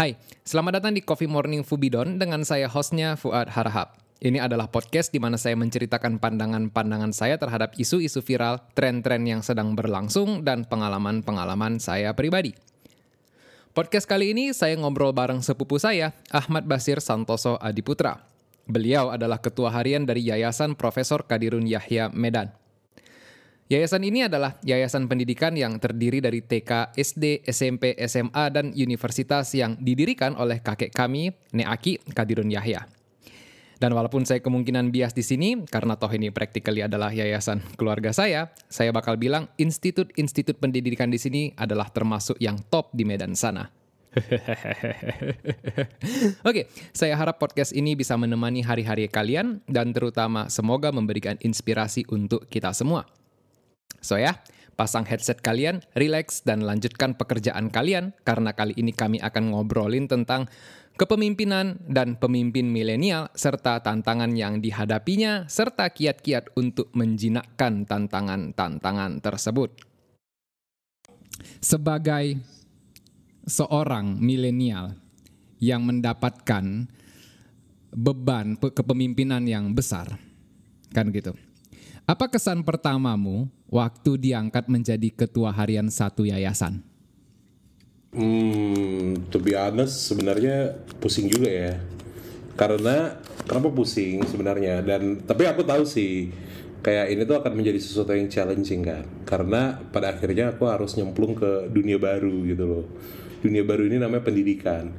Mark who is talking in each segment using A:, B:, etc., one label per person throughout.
A: Hai, selamat datang di Coffee Morning Fubidon dengan saya hostnya Fuad Harahap. Ini adalah podcast di mana saya menceritakan pandangan-pandangan saya terhadap isu-isu viral, tren-tren yang sedang berlangsung, dan pengalaman-pengalaman saya pribadi. Podcast kali ini saya ngobrol bareng sepupu saya, Ahmad Basir Santoso Adiputra. Beliau adalah ketua harian dari Yayasan Profesor Kadirun Yahya Medan. Yayasan ini adalah yayasan pendidikan yang terdiri dari TK, SD, SMP, SMA, dan universitas yang didirikan oleh kakek kami, Neaki Kadirun Yahya. Dan walaupun saya kemungkinan bias di sini, karena toh ini practically adalah yayasan keluarga saya, saya bakal bilang institut-institut pendidikan di sini adalah termasuk yang top di Medan sana. Oke, saya harap podcast ini bisa menemani hari-hari kalian dan terutama semoga memberikan inspirasi untuk kita semua. So ya, pasang headset kalian, relax, dan lanjutkan pekerjaan kalian karena kali ini kami akan ngobrolin tentang kepemimpinan dan pemimpin milenial serta tantangan yang dihadapinya serta kiat-kiat untuk menjinakkan tantangan-tantangan tersebut. Sebagai seorang milenial yang mendapatkan beban kepemimpinan yang besar, kan gitu. Apa kesan pertamamu waktu diangkat menjadi ketua harian satu yayasan?
B: Hmm, to be honest sebenarnya pusing juga ya. Karena kenapa pusing sebenarnya dan tapi aku tahu sih kayak ini tuh akan menjadi sesuatu yang challenging kan. Karena pada akhirnya aku harus nyemplung ke dunia baru gitu loh. Dunia baru ini namanya pendidikan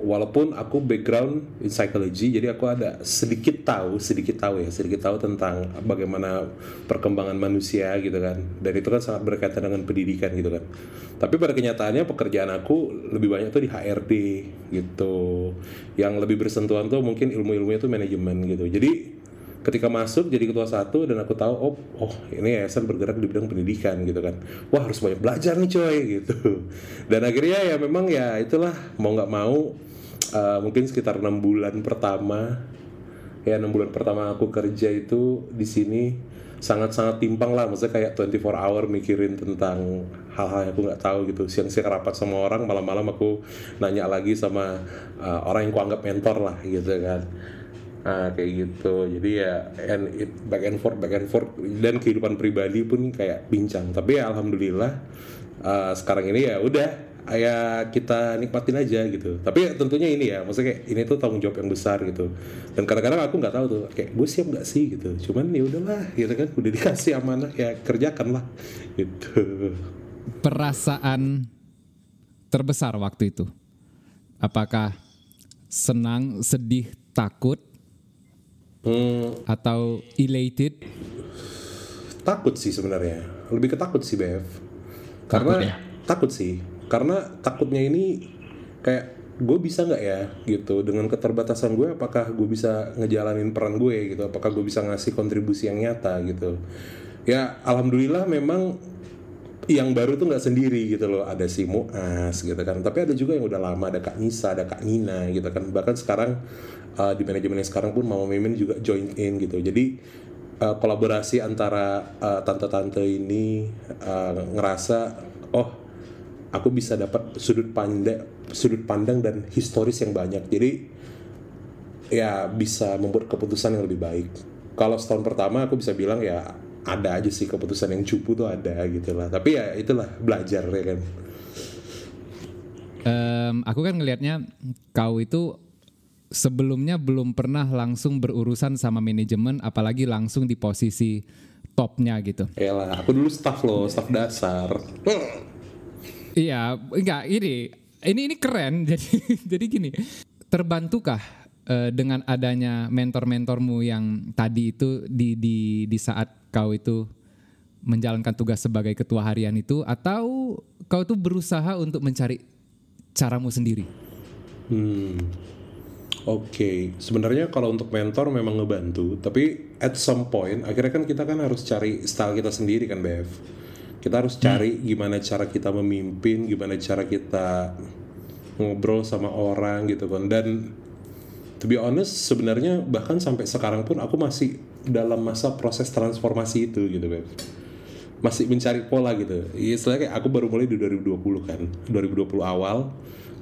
B: walaupun aku background in psychology jadi aku ada sedikit tahu sedikit tahu ya sedikit tahu tentang bagaimana perkembangan manusia gitu kan. Dan itu kan sangat berkaitan dengan pendidikan gitu kan. Tapi pada kenyataannya pekerjaan aku lebih banyak tuh di HRD gitu. Yang lebih bersentuhan tuh mungkin ilmu-ilmunya tuh manajemen gitu. Jadi ketika masuk jadi ketua satu dan aku tahu oh oh ini yayasan bergerak di bidang pendidikan gitu kan. Wah harus banyak belajar nih coy gitu. Dan akhirnya ya memang ya itulah mau nggak mau uh, mungkin sekitar enam bulan pertama ya enam bulan pertama aku kerja itu di sini sangat-sangat timpang lah. Maksudnya kayak 24 hour mikirin tentang hal-hal yang aku nggak tahu gitu. Siang-siang rapat sama orang malam-malam aku nanya lagi sama uh, orang yang aku anggap mentor lah gitu kan nah, kayak gitu. Jadi ya and it back and forth back and forth. Dan kehidupan pribadi pun kayak bincang. Tapi ya alhamdulillah uh, sekarang ini ya udah ya kita nikmatin aja gitu. Tapi tentunya ini ya maksudnya kayak ini tuh tanggung jawab yang besar gitu. Dan kadang-kadang aku nggak tahu tuh kayak gue siap nggak sih gitu. Cuman ya udahlah gitu kan udah dikasih amanah ya kerjakan lah gitu.
A: Perasaan terbesar waktu itu apakah senang sedih takut hmm. atau elated?
B: Takut sih sebenarnya. Lebih ketakut sih Bev. Karena takut, ya? takut sih. Karena takutnya ini kayak gue bisa nggak ya gitu? Dengan keterbatasan gue apakah gue bisa ngejalanin peran gue gitu? Apakah gue bisa ngasih kontribusi yang nyata gitu? Ya alhamdulillah memang yang baru tuh nggak sendiri gitu loh. Ada si Muas gitu kan. Tapi ada juga yang udah lama ada Kak Nisa ada Kak Nina gitu kan. Bahkan sekarang uh, di manajemen yang sekarang pun Mama Mimin juga join in gitu. Jadi uh, kolaborasi antara uh, tante-tante ini uh, ngerasa oh aku bisa dapat sudut pandang sudut pandang dan historis yang banyak. Jadi ya bisa membuat keputusan yang lebih baik. Kalau setahun pertama aku bisa bilang ya ada aja sih keputusan yang cupu tuh ada gitu lah. Tapi ya itulah belajar ya kan.
A: Um, aku kan ngelihatnya kau itu sebelumnya belum pernah langsung berurusan sama manajemen apalagi langsung di posisi topnya gitu.
B: Yalah, aku dulu staff loh, staff dasar.
A: Iya, enggak ini ini ini keren. Jadi jadi gini, terbantukah uh, dengan adanya mentor-mentormu yang tadi itu di di di saat kau itu menjalankan tugas sebagai ketua harian itu atau kau itu berusaha untuk mencari caramu sendiri?
B: Hmm. Oke, okay. sebenarnya kalau untuk mentor memang ngebantu, tapi at some point akhirnya kan kita kan harus cari style kita sendiri kan, Bev kita harus cari hmm. gimana cara kita memimpin gimana cara kita ngobrol sama orang gitu kan dan to be honest sebenarnya bahkan sampai sekarang pun aku masih dalam masa proses transformasi itu gitu Beb masih mencari pola gitu iya kayak aku baru mulai di 2020 kan 2020 awal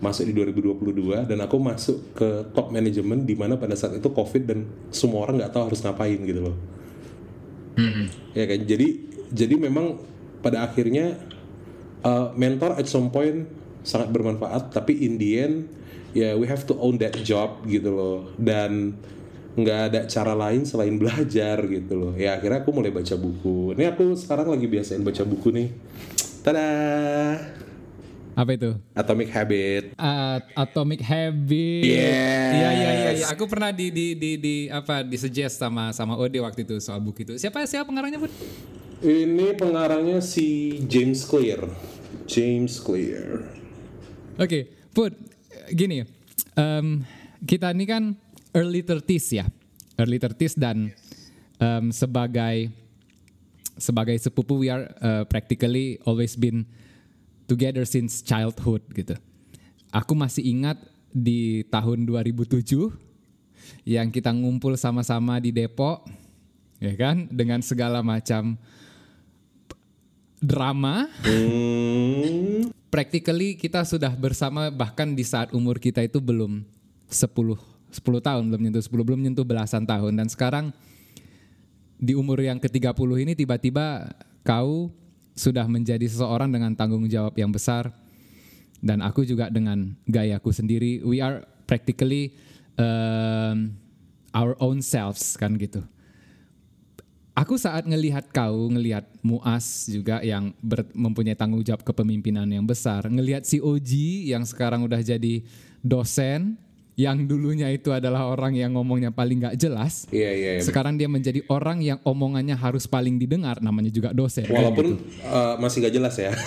B: masuk di 2022 dan aku masuk ke top manajemen di mana pada saat itu covid dan semua orang nggak tahu harus ngapain gitu loh. Ya kan? Jadi jadi memang pada akhirnya uh, mentor at some point sangat bermanfaat tapi in the end ya we have to own that job gitu loh. Dan nggak ada cara lain selain belajar gitu loh. Ya akhirnya aku mulai baca buku. Ini aku sekarang lagi biasain baca buku nih. Tada
A: Apa itu?
B: Atomic Habit
A: Uh, Atomic Habit.
B: Yes.
A: Iya iya iya. iya. Aku pernah di di di, di apa di suggest sama sama Ode waktu itu soal buku itu. Siapa siapa pengarangnya bud?
B: ini pengarangnya si James Clear James Clear
A: Oke, Put, gini, em, kita ini kan early 30s ya, early 30s dan em, sebagai sebagai sepupu we are uh, practically always been together since childhood gitu. Aku masih ingat di tahun 2007 yang kita ngumpul sama-sama di Depok, ya kan, dengan segala macam drama.
B: Hmm,
A: practically kita sudah bersama bahkan di saat umur kita itu belum 10 10 tahun belum nyentuh 10 belum nyentuh belasan tahun. Dan sekarang di umur yang ke-30 ini tiba-tiba kau sudah menjadi seseorang dengan tanggung jawab yang besar. Dan aku juga dengan gayaku sendiri we are practically um, our own selves kan gitu. Aku saat ngelihat kau, ngelihat Muas juga yang ber- mempunyai tanggung jawab kepemimpinan yang besar, ngelihat si Oji yang sekarang udah jadi dosen, yang dulunya itu adalah orang yang ngomongnya paling nggak jelas,
B: iya iya iya.
A: sekarang dia menjadi orang yang omongannya harus paling didengar, namanya juga dosen. kan
B: walaupun
A: gitu.
B: uh, masih gak jelas ya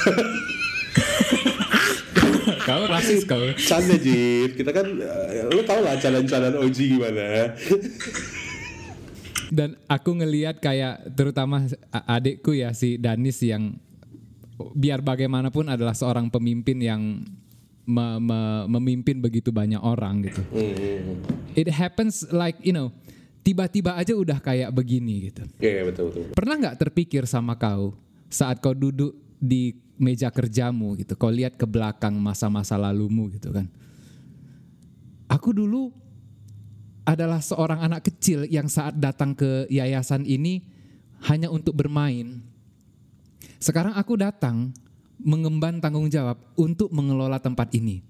A: kau rasis kau.
B: canda Jit kita kan uh, lu tau lah calon-calon OG gimana
A: Dan aku ngelihat kayak terutama adikku ya si Danis yang biar bagaimanapun adalah seorang pemimpin yang me- me- memimpin begitu banyak orang gitu.
B: Hmm,
A: It happens like you know tiba-tiba aja udah kayak begini gitu.
B: Iya iya, betul betul.
A: Pernah nggak terpikir sama kau saat kau duduk di meja kerjamu gitu, kau lihat ke belakang masa-masa lalumu gitu kan? Aku dulu adalah seorang anak kecil yang saat datang ke yayasan ini hanya untuk bermain. Sekarang aku datang mengemban tanggung jawab untuk mengelola tempat ini.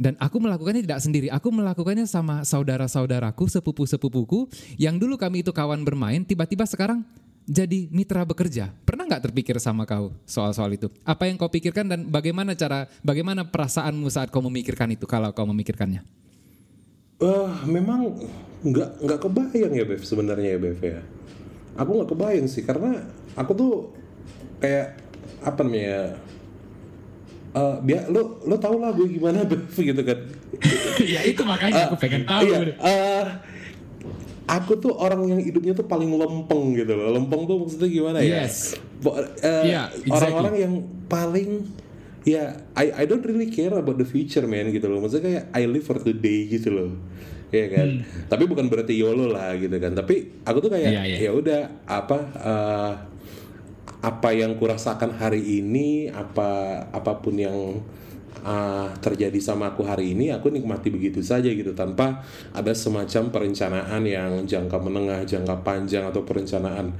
A: Dan aku melakukannya tidak sendiri, aku melakukannya sama saudara-saudaraku, sepupu-sepupuku yang dulu kami itu kawan bermain, tiba-tiba sekarang jadi mitra bekerja. Pernah nggak terpikir sama kau soal-soal itu? Apa yang kau pikirkan dan bagaimana cara, bagaimana perasaanmu saat kau memikirkan itu kalau kau memikirkannya?
B: Wah, memang nggak nggak kebayang ya Bev sebenarnya ya Bev ya. Aku nggak kebayang sih karena aku tuh kayak apa namanya? Eh biar lo lo tau lah gue gimana Bev gitu kan.
A: ya itu makanya aku pengen tahu.
B: Iya, eh, aku tuh orang yang hidupnya tuh paling lempeng gitu loh. Lempeng tuh maksudnya gimana ya?
A: Yes.
B: Bo- eh,
A: Iya, exactly.
B: Orang-orang yang paling ya I I don't really care about the future man gitu loh. Maksudnya kayak I live for today gitu loh. Iya kan.
A: Hmm.
B: Tapi bukan berarti YOLO lah gitu kan. Tapi aku tuh kayak
A: Iya, iya.
B: ya udah apa eh, apa yang kurasakan hari ini, apa apa pun yang uh, terjadi sama aku hari ini, aku nikmati begitu saja gitu tanpa ada semacam perencanaan yang jangka menengah, jangka panjang atau perencanaan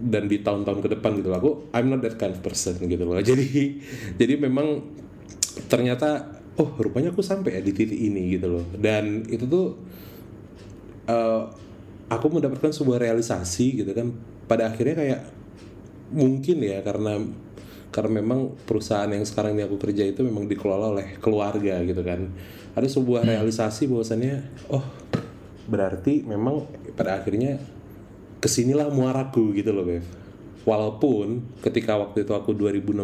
B: dan di tahun-tahun ke depan gitu. Aku I'm not that kind of person gitu loh. Jadi jadi memang ternyata oh rupanya aku sampai ya di titik ini gitu loh. Dan itu tuh eh, aku mendapatkan sebuah realisasi gitu kan pada akhirnya kayak mungkin ya karena karena memang perusahaan yang sekarang ini aku kerja itu memang dikelola oleh keluarga gitu kan. Ada sebuah realisasi bahwasannya oh berarti memang pada akhirnya ke sinilah muaraku gitu loh Bev. Walaupun ketika waktu itu aku 2016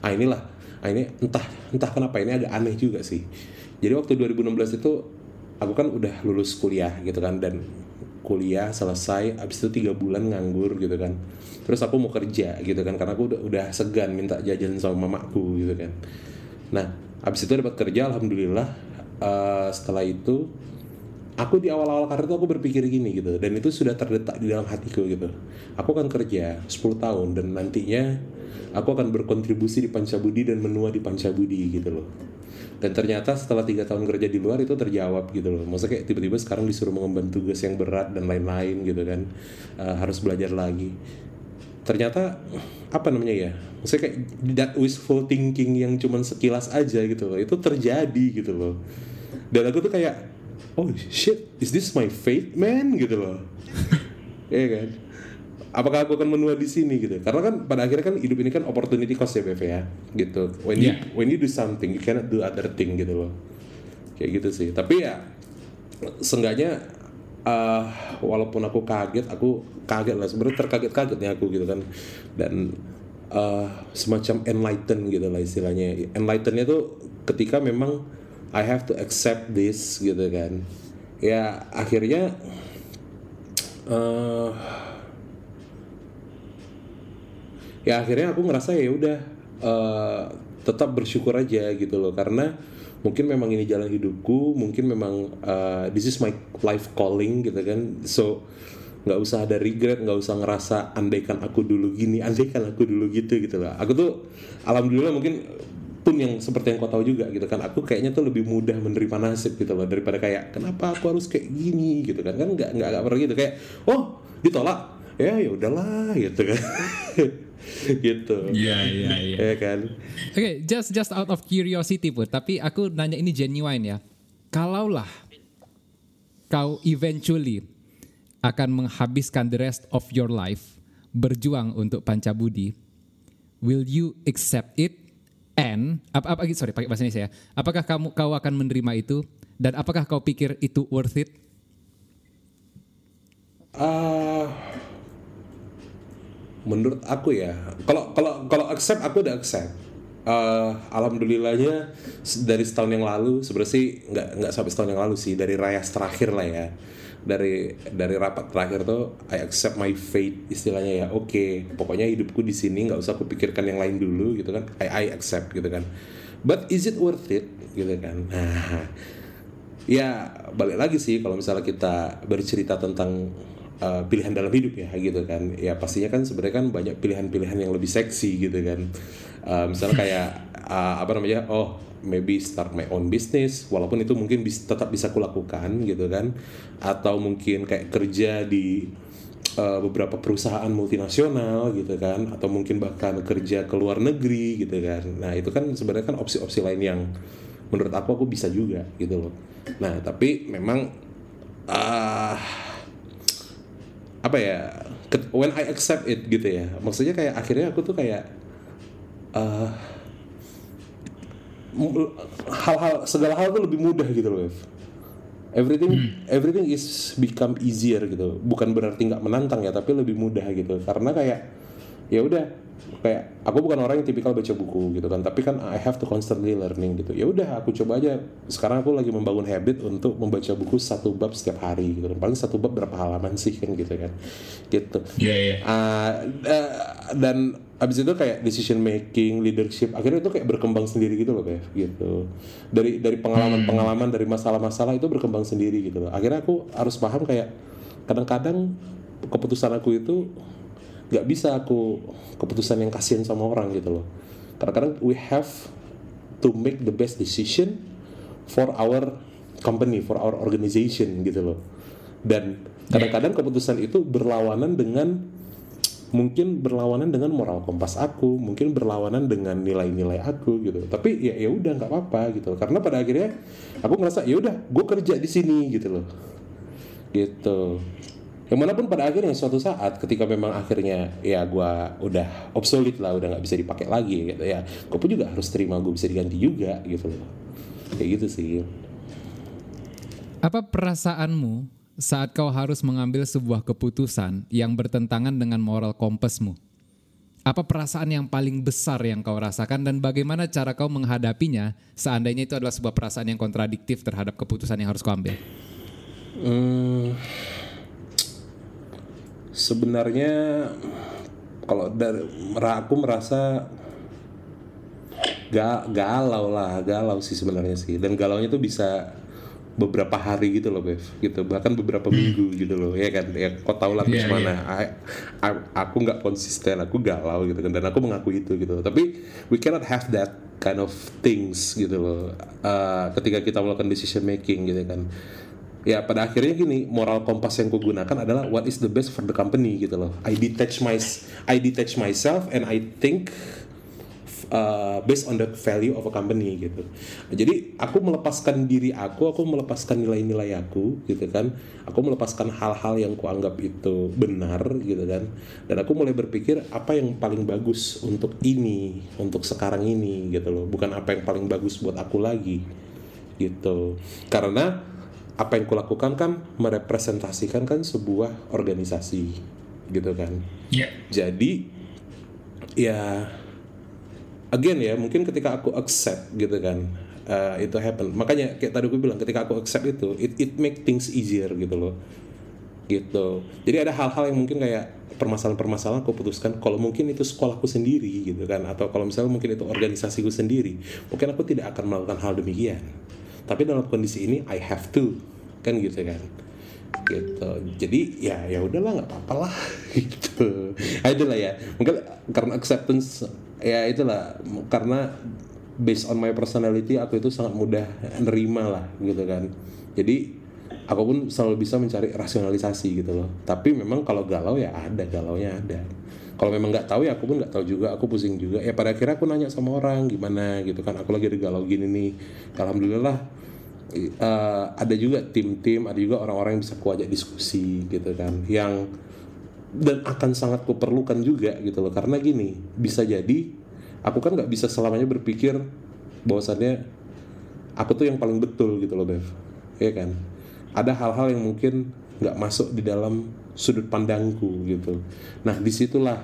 B: ah inilah ah ini entah entah kenapa ini agak aneh juga sih. Jadi waktu 2016 itu aku kan udah lulus kuliah gitu kan dan kuliah selesai abis itu tiga bulan nganggur gitu kan. Terus aku mau kerja gitu kan karena aku udah, udah segan minta jajan sama mamaku gitu kan. Nah abis itu dapat kerja alhamdulillah Eh, setelah itu aku di awal-awal karir tuh aku berpikir gini gitu dan itu sudah terdetak di dalam hatiku gitu. Aku akan kerja 10 tahun dan nantinya aku akan berkontribusi di Pancabudi dan menua di Pancabudi gitu loh dan ternyata setelah tiga tahun kerja di luar itu terjawab gitu loh. Maksudnya kayak tiba-tiba sekarang disuruh mengemban tugas yang berat dan lain-lain gitu kan. Uh, harus belajar lagi. Ternyata apa namanya ya? Maksudnya kayak that wishful thinking yang cuman sekilas aja gitu loh. Itu terjadi gitu loh. Dan aku tuh kayak oh shit is this my fate man? Gitu loh. Iya kan apakah aku akan menua di sini gitu? Karena kan pada akhirnya kan hidup ini kan opportunity cost ya BV ya gitu. When you
A: Yeah.
B: when you do something you cannot do other thing gitu loh. Kayak gitu sih. Tapi ya seenggaknya uh, walaupun aku kaget aku kaget lah. Sebenarnya terkaget-kagetnya aku gitu kan. Dan uh, semacam enlighten gitu lah istilahnya. Enlightennya tuh ketika memang I have to accept this gitu kan. Ya akhirnya uh, ya akhirnya aku ngerasa ya udah eh, tetap bersyukur aja gitu loh. Karena mungkin memang ini jalan hidupku mungkin memang eh, this is my life calling gitu kan. So nggak usah ada regret nggak usah ngerasa andaikan aku dulu gini andaikan aku dulu gitu gitu lah aku tuh alhamdulillah mungkin pun yang seperti yang kau tahu juga gitu kan. Aku kayaknya tuh lebih mudah menerima nasib gitu loh daripada kayak kenapa aku harus kayak gini? gitu kan. Kan nggak nggak pernah gitu. Kayak oh ditolak? Ya ya udahlah gitu kan gitu
C: Iya iya iya.
B: ya kan
A: Oke, just just out of curiosity pun, tapi aku nanya ini genuine ya. Kalaulah kau eventually akan menghabiskan the rest of your life berjuang untuk pancabudi, will you accept it? And apa apa sorry pakai bahasa Indonesia ya. Apakah kamu kau akan menerima itu dan apakah kau pikir itu worth it?
B: Ah, menurut aku ya kalau kalau kalau accept aku udah accept. Eh, alhamdulillahnya dari setahun yang lalu sebenarnya sih nggak nggak sampai setahun yang lalu sih dari raya terakhir lah ya. Dari dari rapat terakhir tuh I accept my fate istilahnya ya oke pokoknya hidupku di sini nggak usah aku pikirkan yang lain dulu gitu kan. I I accept gitu kan. But is it worth it? Gitu kan. Nah ya balik lagi sih kalau misalnya kita bercerita tentang uh, pilihan dalam hidup ya gitu kan. Ya pastinya kan sebenarnya kan banyak pilihan-pilihan yang lebih seksi gitu kan. Uh, misalnya kayak uh, apa namanya oh maybe start my own business walaupun itu mungkin bis, tetap bisa kulakukan gitu kan. Atau mungkin kayak kerja di uh, beberapa perusahaan multinasional gitu kan. Atau mungkin bahkan kerja ke luar negeri gitu kan. Nah itu kan sebenarnya kan opsi-opsi lain yang menurut aku aku bisa juga gitu loh. Nah tapi memang ah apa ya when I accept it gitu ya. Maksudnya kayak akhirnya aku tuh kayak eh, mu- hal-hal segala hal tuh lebih mudah gitu loh Ev. everything everything is become easier gitu. Bukan berarti nggak menantang ya tapi lebih mudah gitu. Karena kayak ya udah kayak aku bukan orang yang tipikal baca buku gitu kan tapi kan I have to constantly learning gitu ya udah aku coba aja sekarang aku lagi membangun habit untuk membaca buku satu bab setiap hari gitu kan paling satu bab berapa halaman sih kan gitu kan gitu
C: Iya iya.
B: Ah, eh, dan abis itu kayak decision making, leadership, akhirnya itu kayak berkembang sendiri gitu loh, Bev, gitu. Dari dari pengalaman-pengalaman, dari masalah-masalah itu berkembang sendiri gitu loh. Akhirnya aku harus paham kayak kadang-kadang keputusan aku itu nggak bisa aku keputusan yang kasihan sama orang gitu loh. Kadang-kadang we have to make the best decision for our company, for our organization gitu loh. Dan kadang-kadang keputusan itu berlawanan dengan mungkin berlawanan dengan moral kompas aku, mungkin berlawanan dengan nilai-nilai aku gitu. Tapi ya ya udah nggak apa-apa gitu. Karena pada akhirnya aku ngerasa ya udah gue kerja di sini gitu loh. Gitu. Yang mana pun pada akhirnya suatu saat ketika memang akhirnya ya gue udah obsolete lah, udah nggak bisa dipakai lagi gitu ya. Gue pun juga harus terima gue bisa diganti juga gitu loh. Kayak gitu sih.
A: Apa perasaanmu saat kau harus mengambil sebuah keputusan yang bertentangan dengan moral kompasmu? Apa perasaan yang paling besar yang kau rasakan dan bagaimana cara kau menghadapinya seandainya itu adalah sebuah perasaan yang kontradiktif terhadap keputusan yang harus kau ambil?
B: Hmm, sebenarnya kalau dari aku merasa ga, galau lah galau sih sebenarnya sih. Dan galaunya tuh bisa beberapa hari gitu loh Bev gitu. Bahkan beberapa minggu gitu loh ya kan? Ya kau tahu lah
A: Iya,
B: mana. I- I- aku nggak konsisten aku galau gitu kan. Dan aku mengaku itu gitu. Tapi we cannot have that kind of things gitu loh uh, ketika kita melakukan decision making gitu kan ya pada akhirnya gini moral kompas yang kugunakan adalah what is the best for the company gitu loh I detach my I detach myself and I think uh, based on the value of a company gitu. Jadi aku melepaskan diri aku, aku melepaskan nilai-nilai aku gitu kan. Aku melepaskan hal-hal yang kuanggap itu benar gitu kan. Dan aku mulai berpikir apa yang paling bagus untuk ini, untuk sekarang ini gitu loh. Bukan apa yang paling bagus buat aku lagi gitu. Karena apa yang kulakukan kan merepresentasikan kan sebuah organisasi gitu kan.
A: Iya.
B: Jadi ya again ya mungkin ketika aku accept gitu kan uh, itu happen. Makanya kayak tadi aku bilang ketika aku accept itu it it make things easier gitu loh. Gitu. Jadi ada hal-hal yang mungkin kayak permasalahan-permasalahan aku putuskan kalau mungkin itu sekolahku sendiri gitu kan? Atau kalau misalnya mungkin itu organisasiku sendiri mungkin aku tidak akan melakukan hal demikian tapi dalam kondisi ini I have to. Kan gitu kan. Gitu. Jadi ya ya udahlah nggak apa-apa lah. Gitu. Ah, itulah ya. Mungkin karena acceptance ya itulah. Karena based on my personality aku itu sangat mudah nerima lah gitu kan. Jadi aku pun selalu bisa mencari rasionalisasi gitu loh. Tapi memang kalau galau ya ada galaunya ada. Kalau memang nggak tahu ya aku pun nggak tahu juga. Aku pusing juga. Ya pada akhirnya aku nanya sama orang gimana gitu kan. Aku lagi ada galau gini nih. Alhamdulillah eh, ada juga tim-tim ada juga orang-orang yang bisa kuajak diskusi gitu kan yang dan akan sangat kuperlukan juga gitu loh. Karena gini bisa jadi aku kan nggak bisa selamanya berpikir bahwasannya aku tuh yang paling betul gitu loh Bev. Ya kan? Ada hal-hal yang mungkin nggak masuk di dalam sudut pandangku gitu. Nah di situlah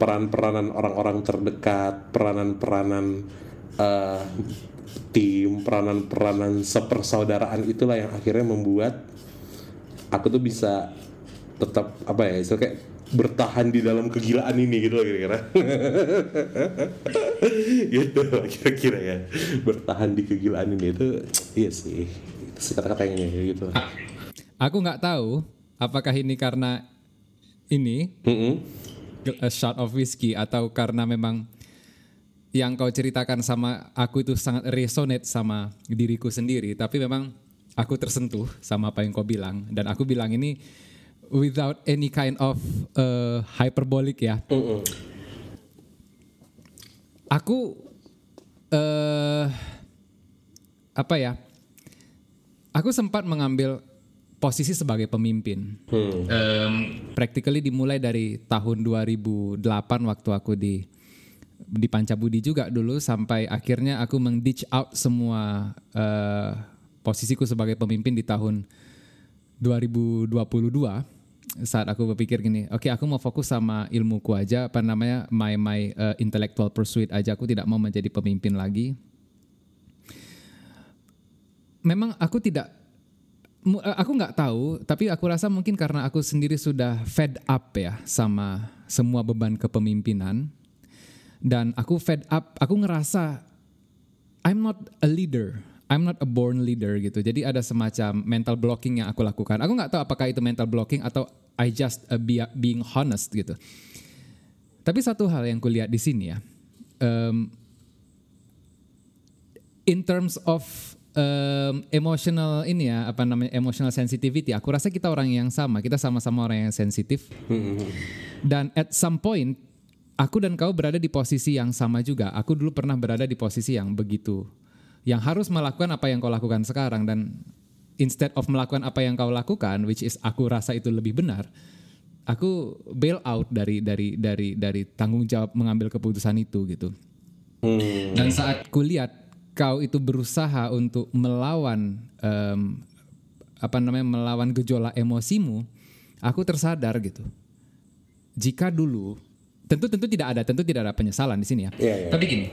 B: peran-peranan orang-orang terdekat peranan-peranan eh, tim peranan-peranan sepersaudaraan itulah yang akhirnya membuat aku tuh bisa tetap apa ya istilah kayak bertahan di dalam kegilaan ini gitu loh kira-kira. Gitu kira-kira ya. Bertahan di kegilaan ini itu iya sih. Itu sih kata-katanya gitu.
A: Aku nggak tahu apakah ini karena ini
B: Mm-mm.
A: a shot of whiskey atau karena memang yang kau ceritakan sama aku itu sangat resonate sama diriku sendiri. Tapi memang aku tersentuh sama apa yang kau bilang. Dan aku bilang ini without any kind of uh, hyperbolic ya.
B: Mm-mm.
A: aku eh apa ya? Aku sempat mengambil posisi sebagai pemimpin.
B: Hmm.
A: Em, practically dimulai dari tahun 2008 waktu aku di di Pancabudi juga dulu sampai akhirnya aku meng-ditch out semua eh, posisiku sebagai pemimpin di tahun 2022 saat aku berpikir gini, oke aku mau fokus sama ilmuku aja, apa namanya my my eh, intellectual pursuit aja, aku tidak mau menjadi pemimpin lagi. Memang aku tidak eh, aku nggak tahu, tapi aku rasa mungkin karena aku sendiri sudah fed up ya sama semua beban kepemimpinan dan aku fed up, aku ngerasa I'm not a leader, I'm not a born leader gitu. Jadi ada semacam mental blocking yang aku lakukan. Aku nggak tahu apakah itu mental blocking atau I just uh, be, being honest gitu. Tapi satu hal yang kulihat di sini ya, em, in terms of um, emotional ini ya apa namanya emotional sensitivity aku rasa kita orang yang sama kita sama-sama orang yang sensitif dan at some point aku dan kau berada di posisi yang sama juga aku dulu pernah berada di posisi yang begitu yang harus melakukan apa yang kau lakukan sekarang dan instead of melakukan apa yang kau lakukan which is aku rasa itu lebih benar aku bail out dari dari dari dari tanggung jawab mengambil keputusan itu gitu
B: Hmm.
A: dan saat kulihat kau itu berusaha untuk melawan em, apa namanya melawan gejolak emosimu, aku tersadar gitu. Jika dulu tentu tentu tidak ada tentu tidak ada penyesalan di sini ya.
B: Iya, iya.
A: Tapi gini,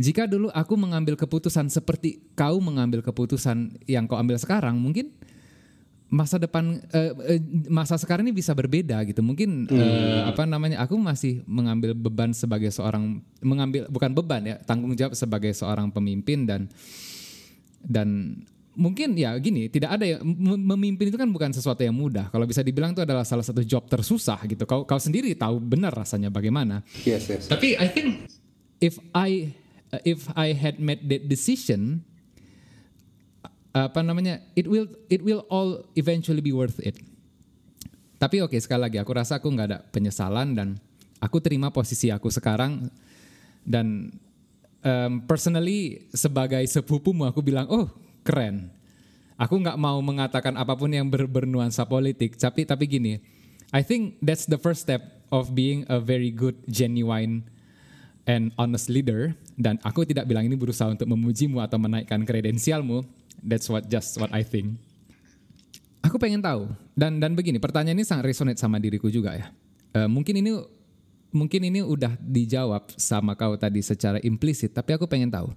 A: jika dulu aku mengambil keputusan seperti kau mengambil keputusan yang kau ambil sekarang, mungkin masa depan eh, eh, masa sekarang ini bisa berbeda gitu mungkin eh, apa namanya aku masih mengambil beban sebagai seorang mengambil bukan beban ya tanggung jawab sebagai seorang pemimpin dan dan mungkin ya gini tidak ada yang mem- memimpin itu kan bukan sesuatu yang mudah. Kalau bisa dibilang itu adalah salah satu job tersusah gitu. Kau kau sendiri tahu benar rasanya bagaimana.
B: Yes, yes.
A: tapi I think if I if I had made that decision apa namanya it will it will all eventually be worth it. Tapi oke sekali lagi aku rasa aku nggak ada penyesalan dan aku terima posisi aku sekarang. Dan um, personally sebagai sepupumu aku bilang oh keren. Aku nggak mau mengatakan apa pun yang ber, bernuansa politik tapi tapi gini I think that's the first step of being a very good genuine and honest leader. Dan aku tidak bilang ini berusaha untuk memujimu atau menaikkan kredensialmu. That's what just what I think. Aku pengen tahu dan dan begini pertanyaan ini sangat resonate sama diriku juga ya. Eh, mungkin ini mungkin ini udah dijawab sama kau tadi secara implisit tapi aku pengen tahu.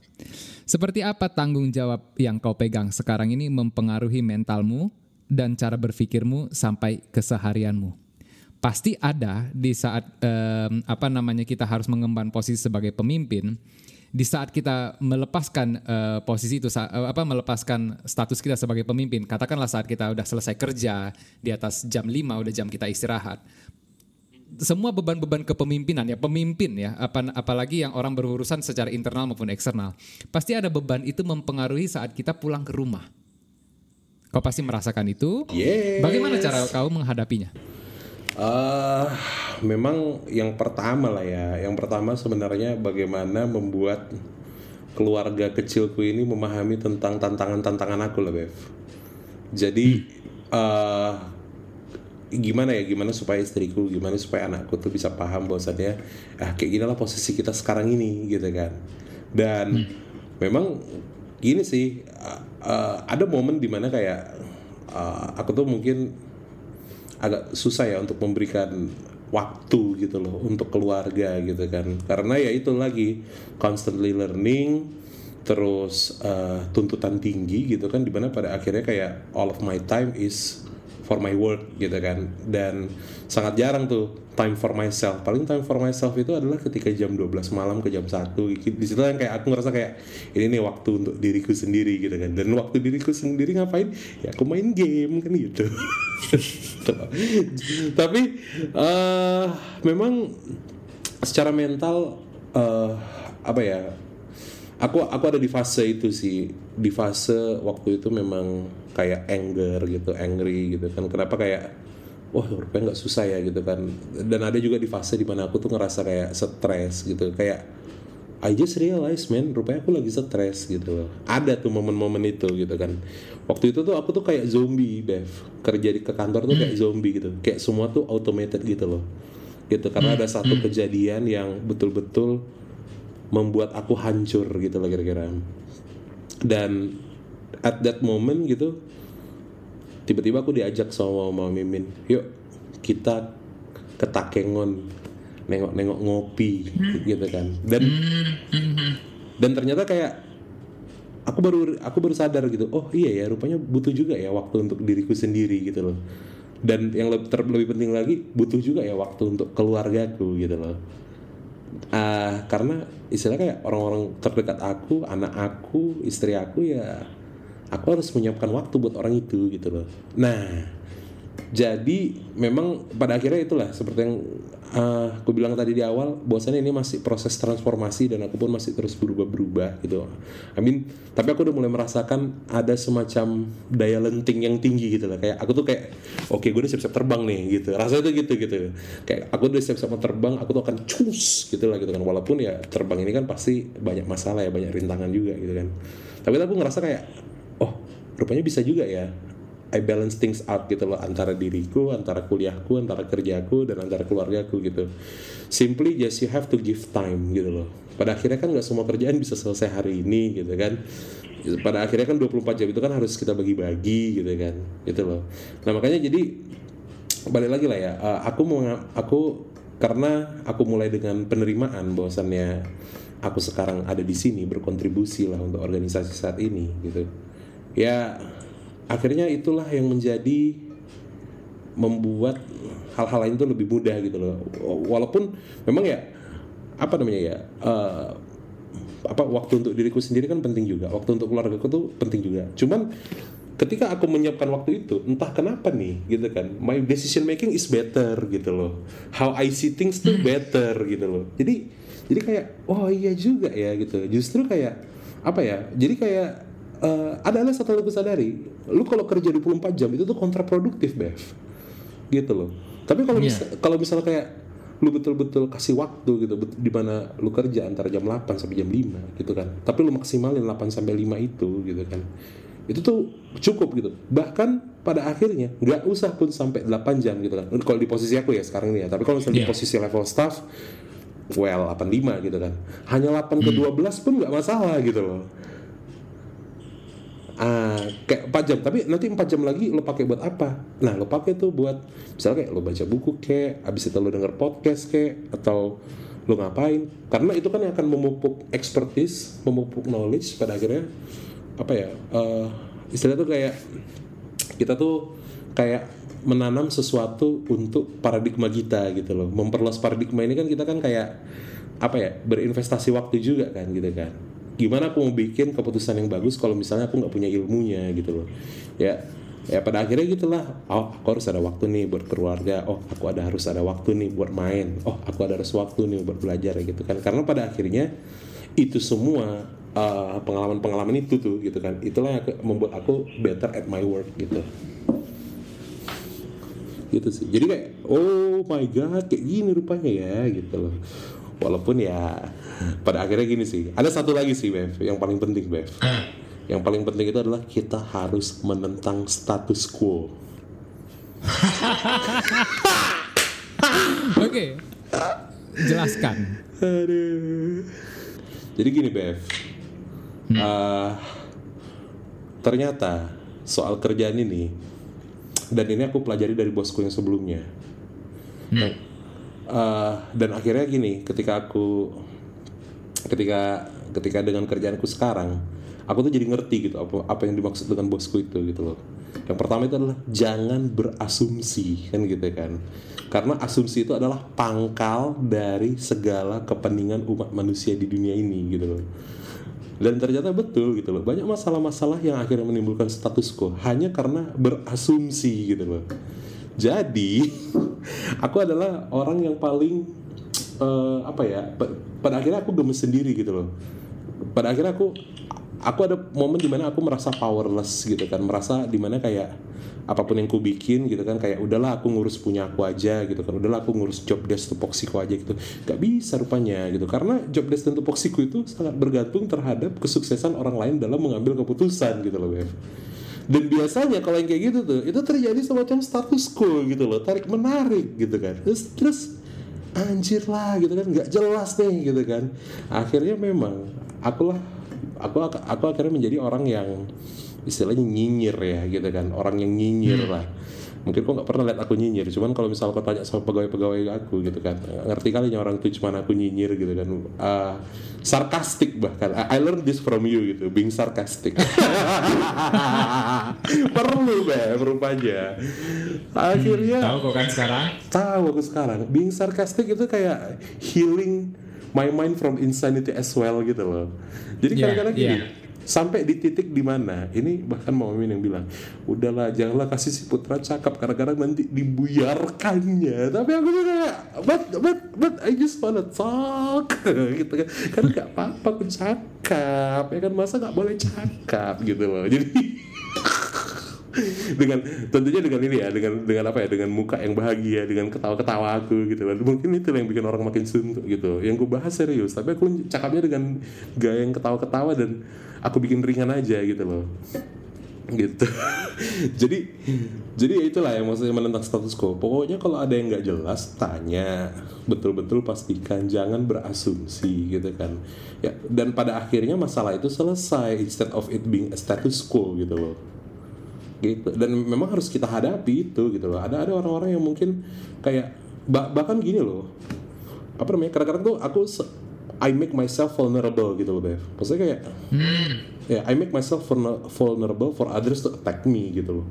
A: Seperti apa tanggung jawab yang kau pegang sekarang ini mempengaruhi mentalmu dan cara berpikirmu sampai keseharianmu? Pasti ada di saat em, apa namanya kita harus mengemban posisi sebagai pemimpin di saat kita melepaskan eh, posisi itu eh, apa melepaskan status kita sebagai pemimpin. Katakanlah saat kita udah selesai kerja di atas jam 5 udah jam kita istirahat semua beban-beban kepemimpinan ya pemimpin ya apa apalagi yang orang berurusan secara internal maupun eksternal pasti ada beban itu mempengaruhi saat kita pulang ke rumah kau pasti merasakan itu
B: Yes.
A: bagaimana cara kau menghadapinya
B: Eh, memang yang pertama lah ya. Yang pertama sebenarnya bagaimana membuat keluarga kecilku ini memahami tentang tantangan-tantangan aku lah, Bev. Jadi eh gimana ya gimana supaya istriku gimana supaya anakku tuh bisa paham bahwasannya ah kayak gini lah posisi kita sekarang ini gitu kan. Dan memang gini sih uh, uh, ada momen di mana kayak uh, aku tuh mungkin agak susah ya untuk memberikan waktu gitu loh untuk keluarga gitu kan. Karena ya itu lagi constantly learning terus uh, tuntutan tinggi gitu kan di mana pada akhirnya kayak all of my time is for my work gitu kan. Dan sangat jarang tuh time for myself. Paling time for myself itu adalah ketika jam 12 malam ke jam 1 gitu. di situ yang kayak aku ngerasa kayak ini nih waktu untuk diriku sendiri gitu kan. Dan waktu diriku sendiri ngapain? Ya aku main game kan gitu. Tapi eh memang secara mental eh apa ya aku aku ada di fase itu sih. Di fase waktu itu memang kayak anger gitu angry gitu kan. Kenapa kayak wah rupanya nggak susah ya gitu kan. Dan ada juga di fase di mana aku tuh ngerasa kayak stres gitu. Kayak I just realize man rupanya aku lagi stres gitu. Loh ada tuh momen-momen itu gitu kan. Waktu itu tuh aku tuh kayak zombie Bev kerja di ke kantor tuh kayak zombie gitu. Kayak semua tuh automated gitu loh. Gitu karena ada satu kejadian yang betul-betul membuat aku hancur gitu loh kira-kira. Dan at that moment gitu tiba-tiba aku diajak sama Mama Mimin yuk kita ke Takengon nengok-nengok ngopi gitu kan. Dan dan ternyata kayak aku baru aku baru sadar gitu oh iya ya rupanya butuh juga ya waktu untuk diriku sendiri gitu loh. Dan yang lebih, ter- lebih penting lagi butuh juga ya waktu untuk keluargaku gitu loh. Ah, karena istilahnya kayak orang-orang terdekat aku anak aku istri aku ya aku harus menyiapkan waktu buat orang itu gitu loh. Nah jadi memang pada akhirnya itulah seperti yang uh, aku bilang tadi di awal bahwasannya ini masih proses transformasi dan aku pun masih terus berubah-berubah gitu. I mean tapi aku udah mulai merasakan ada semacam daya lenting yang tinggi gitu lah. Kayak aku tuh kayak oke gue udah siap-siap terbang nih gitu. Rasanya tuh gitu gitu. Kayak aku udah siap-siap terbang aku tuh akan cus gitu lah gitu kan. Walaupun ya terbang ini kan pasti banyak masalah ya banyak rintangan juga gitu kan. Tapi aku ngerasa kayak rupanya bisa juga ya I balance things out gitu loh antara diriku, antara kuliahku, antara kerjaku dan antara keluargaku gitu. Simply just you have to give time gitu loh. Pada akhirnya kan nggak semua kerjaan bisa selesai hari ini gitu kan. Pada akhirnya kan 24 jam itu kan harus kita bagi-bagi gitu kan. Gitu loh. Nah, makanya jadi balik lagi lah ya. eh, aku mau aku karena aku mulai dengan penerimaan bahwasannya aku sekarang ada di sini berkontribusi lah untuk organisasi saat ini gitu. Ya akhirnya itulah yang menjadi membuat hal-hal lain itu lebih mudah gitu loh. Walaupun memang ya apa namanya ya eh, apa waktu untuk diriku sendiri kan penting juga. Waktu untuk keluarga aku tuh penting juga. Cuman ketika aku menyiapkan waktu itu entah kenapa nih gitu kan my decision making is better gitu loh. How I see things tuh better gitu loh. Jadi jadi kayak oh iya juga ya gitu. Justru kayak apa ya jadi kayak uh, ada satu hal yang sadari lu kalau kerja 24 jam itu tuh kontraproduktif Bev gitu loh tapi kalau yeah. misal, kalau misalnya kayak lu betul-betul kasih waktu gitu di mana lu kerja antara jam 8 sampai jam 5 gitu kan tapi lu maksimalin 8 sampai 5 itu gitu kan itu tuh cukup gitu bahkan pada akhirnya nggak usah pun sampai 8 jam gitu kan kalau di posisi aku ya sekarang ini ya tapi kalau misalnya yeah. di iya. posisi level staff well 85 gitu kan hanya 8 ke 12 hmm. pun nggak masalah gitu loh ah kayak 4 jam. Tapi nanti 4 jam lagi lo pakai buat apa? Nah lo pakai tuh buat misalnya kayak lo baca buku kayak abis itu lo denger podcast kayak atau lo ngapain. Karena itu kan yang akan memupuk expertise memupuk knowledge pada akhirnya apa ya uh, istilah tuh kayak kita tuh kayak menanam sesuatu untuk paradigma kita gitu loh. Memperluas paradigma ini kan kita kan kayak apa ya berinvestasi waktu juga kan gitu kan gimana aku mau bikin keputusan yang bagus kalau misalnya aku nggak punya ilmunya gitu loh. Ya ya pada akhirnya gitulah. Oh aku harus ada waktu nih buat keluarga. Oh aku ada harus ada waktu nih buat main. Oh aku ada harus waktu nih buat belajar gitu kan. Karena pada akhirnya itu semua uh, pengalaman-pengalaman itu tuh gitu kan. Itulah yang membuat aku better at my work gitu. Gitu sih. Jadi kayak oh my god kayak gini rupanya ya gitu loh walaupun ya pada akhirnya gini sih. Ada satu lagi sih Bev yang paling penting Bev. Yang paling penting itu adalah kita harus menentang status quo.
A: Oke. Okay. jelaskan.
B: Aduh. Jadi gini Bev. Hmm. uh, ternyata soal kerjaan ini dan ini aku pelajari dari bosku yang sebelumnya. Hmm. Uh, dan akhirnya gini ketika aku ketika ketika dengan kerjaanku sekarang aku tuh jadi ngerti gitu apa apa yang dimaksud dengan bosku itu gitu loh. Yang pertama itu adalah jangan berasumsi kan gitu kan. Karena asumsi itu adalah pangkal dari segala kepentingan umat manusia di dunia ini gitu loh. Dan ternyata betul gitu loh. Banyak masalah-masalah yang akhirnya menimbulkan status quo. Hanya karena berasumsi gitu loh jadi aku adalah orang yang paling uh, apa ya pada akhirnya aku gemes sendiri gitu loh. Pada akhirnya aku aku ada momen di mana aku merasa powerless gitu kan. Merasa di mana kayak apa pun yang ku bikin gitu kan kayak udahlah aku ngurus punya aku aja gitu kan. Udahlah aku ngurus job desk tupoksiku aja gitu. Gak bisa rupanya gitu. Karena job desk dan tupoksiku itu sangat bergantung terhadap kesuksesan orang lain dalam mengambil keputusan gitu loh Bev dan biasanya kalau yang kayak gitu tuh itu terjadi semacam status quo gitu loh tarik menarik gitu kan. Terus terus anjir lah gitu kan nggak jelas nih gitu kan. Akhirnya memang akulah aku aku akhirnya menjadi orang yang istilahnya nyinyir ya gitu kan orang yang nyinyir hmm. lah mungkin kok nggak pernah lihat aku nyinyir. Cuman kalau misal kau tanya sama pegawai-pegawai aku gitu kan ngerti kali orang tuh cuma aku nyinyir gitu kan uh, sarkastik bahkan. I, I learned this from you gitu being sarcastic perlu be rupanya. Akhirnya
A: hmm, tahu kok kan sekarang?
B: Tahu aku sekarang. Being sarcastic itu kayak healing my mind from insanity as well gitu loh. Jadi yeah, kadang-kadang yeah. gini sampai di titik di mana? Ini bahkan mau Mimin yang bilang udahlah janganlah kasih si putra cakap karena-karena nanti dibuyarkannya. Tapi aku tuh kayak but but but I just wanna talk. Gitu kan. Karena gak apa-apa aku cakap ya kan? Masa gak boleh cakap gitu loh. Jadi dengan tentunya dengan ini ya dengan dengan apa ya? Dengan muka yang bahagia dengan ketawa-ketawa aku gitu loh. Mungkin itu yang bikin orang makin suntuk gitu. Yang gue bahas serius tapi aku cakapnya dengan gaya yang ketawa-ketawa dan aku bikin ringan aja gitu loh. Gitu. Jadi jadi ya itulah yang maksudnya menentang status quo. Pokoknya kalau ada yang nggak jelas tanya. Betul-betul pastikan jangan berasumsi gitu kan. Ya dan pada akhirnya masalah itu selesai instead of it being a status quo gitu loh. Gitu. Dan memang harus kita hadapi itu gitu loh. Ada ada orang-orang yang mungkin kayak bah bahkan gini loh. Apa namanya kadang-kadang tuh aku I make myself vulnerable gitu loh Bev. Maksudnya kayak hmm. ya yeah, I make myself vulnerable for others to attack me gitu loh.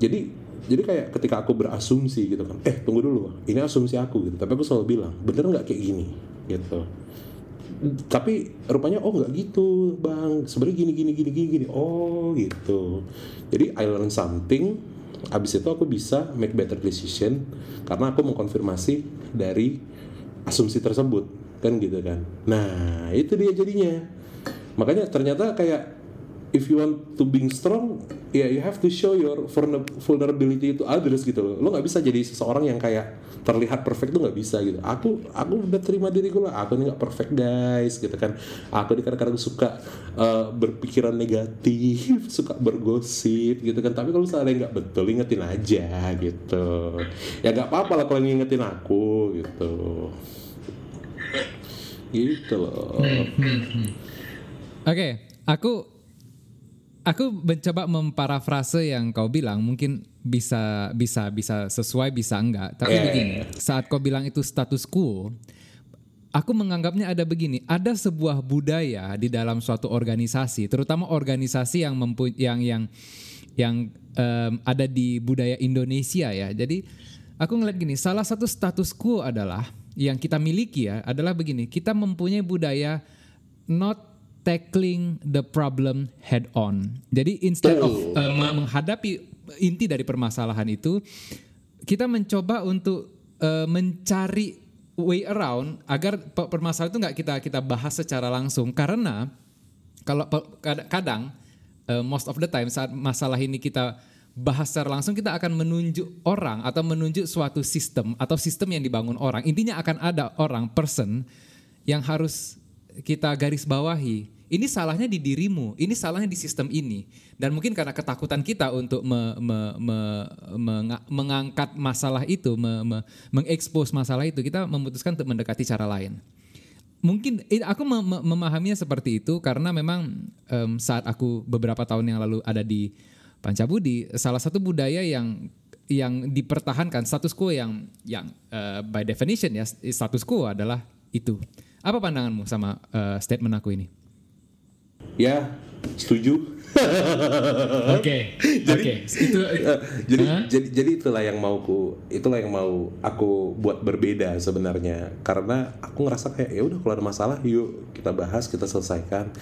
B: Jadi jadi kayak ketika aku berasumsi gitu kan eh tunggu dulu ini asumsi aku gitu. Tapi aku selalu bilang bener nggak kayak gini? Gitu. Tapi rupanya oh nggak gitu bang. Sebenarnya gini gini gini gini gini. Oh gitu. Jadi I learn something. Abis itu aku bisa make better decision. Karena aku mengkonfirmasi dari asumsi tersebut kan gitu kan. Nah itu dia jadinya. Makanya ternyata kayak if you want to being strong ya yeah, you have to show your vulnerability to others gitu loh. Lo nggak bisa jadi seseorang yang kayak terlihat perfect tuh nggak bisa gitu. Aku aku udah terima diriku lah. Aku ini nggak perfect guys gitu kan. Aku ini kadang-kadang suka uh, berpikiran negatif suka bergosip gitu kan. Tapi kalau misalnya nggak betul ingetin aja gitu. Ya nggak apa-apa lah kalau ngingetin aku gitu. Gitu loh.
A: Oke okay, aku aku mencoba memparafrase yang kau bilang mungkin bisa bisa bisa sesuai bisa enggak. Tapi yeah. begini saat kau bilang itu status quo aku menganggapnya ada begini. Ada sebuah budaya di dalam suatu organisasi terutama organisasi yang mempu yang yang yang um, ada di budaya Indonesia ya. Jadi aku ngeliat gini salah satu status quo adalah yang kita miliki ya adalah begini. Kita mempunyai budaya not tackling the problem head on. Jadi instead of uh, menghadapi inti dari permasalahan itu, kita mencoba untuk uh, mencari way around agar permasalahan itu nggak kita kita bahas secara langsung. Karena kalau kadang uh, most of the time saat masalah ini kita bahas secara langsung kita akan menunjuk orang atau menunjuk suatu sistem atau sistem yang dibangun orang. Intinya akan ada orang person yang harus kita garis bawahi ini salahnya di dirimu, ini salahnya di sistem ini. Dan mungkin karena ketakutan kita untuk me, me, me, me, mengangkat masalah itu, me, me, mengekspos masalah itu, kita memutuskan untuk mendekati cara lain. Mungkin aku mem memahaminya seperti itu karena memang um, saat aku beberapa tahun yang lalu ada di Pancabudi, salah satu budaya yang yang dipertahankan status quo yang yang uh, by definition ya status quo adalah itu. Apa pandanganmu sama uh, statement aku ini?
B: Ya, setuju.
A: Oke. jadi okay. itu
B: uh, jadi huh? jadi jadi itulah yang mau ku itulah yang mau aku buat berbeda sebenarnya karena aku ngerasa kayak ya udah kalau ada masalah yuk kita bahas kita selesaikan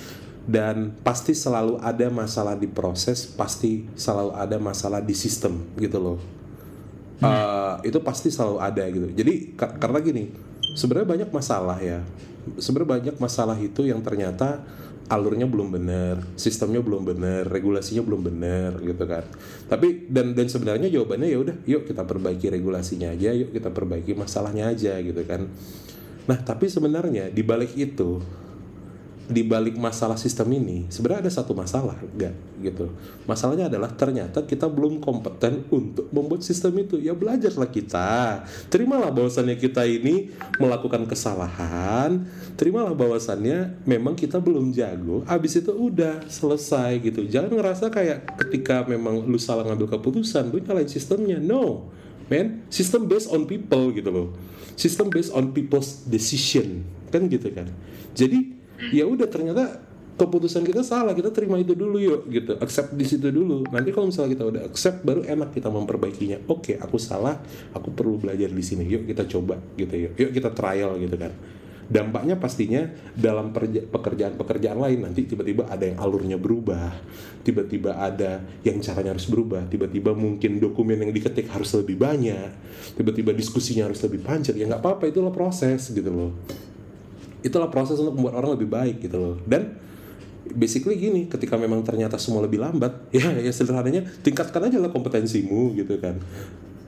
B: dan pasti selalu ada masalah di proses pasti selalu ada masalah di sistem gitu loh hmm. uh, itu pasti selalu ada gitu jadi karena gini sebenarnya banyak masalah ya sebenarnya banyak masalah itu yang ternyata alurnya belum benar, sistemnya belum benar, regulasinya belum benar gitu kan. Tapi dan dan sebenarnya jawabannya ya udah, yuk kita perbaiki regulasinya aja, yuk kita perbaiki masalahnya aja gitu kan. Nah, tapi sebenarnya di balik itu di balik masalah sistem ini sebenarnya ada satu masalah enggak gitu. Masalahnya adalah ternyata kita belum kompeten untuk membuat sistem itu. Ya belajarlah kita. Terimalah bahwasannya kita ini melakukan kesalahan. Terimalah bahwasannya memang kita belum jago. Abis itu udah selesai gitu. Jangan ngerasa kayak ketika memang lu salah ngambil keputusan lu nyalain sistemnya. No man sistem based on people gitu loh. Sistem based on people's decision. Kan gitu kan? Jadi ya udah ternyata keputusan kita salah kita terima itu dulu yuk gitu. Accept di situ dulu. Nanti kalau misalnya kita udah accept baru enak kita memperbaikinya. Oke okay, aku salah aku perlu belajar di sini. Yuk kita coba gitu yuk. Yuk kita trial gitu kan. Dampaknya pastinya dalam pekerjaan-pekerjaan lain nanti tiba-tiba ada yang alurnya berubah tiba-tiba ada yang caranya harus berubah tiba-tiba mungkin dokumen yang diketik harus lebih banyak tiba-tiba diskusinya harus lebih panjang. Ya nggak apa-apa itulah proses gitu loh itulah proses untuk membuat orang lebih baik gitu loh. Dan basically gini ketika memang ternyata semua lebih lambat ya ya sederhananya tingkatkan aja lah kompetensimu gitu kan.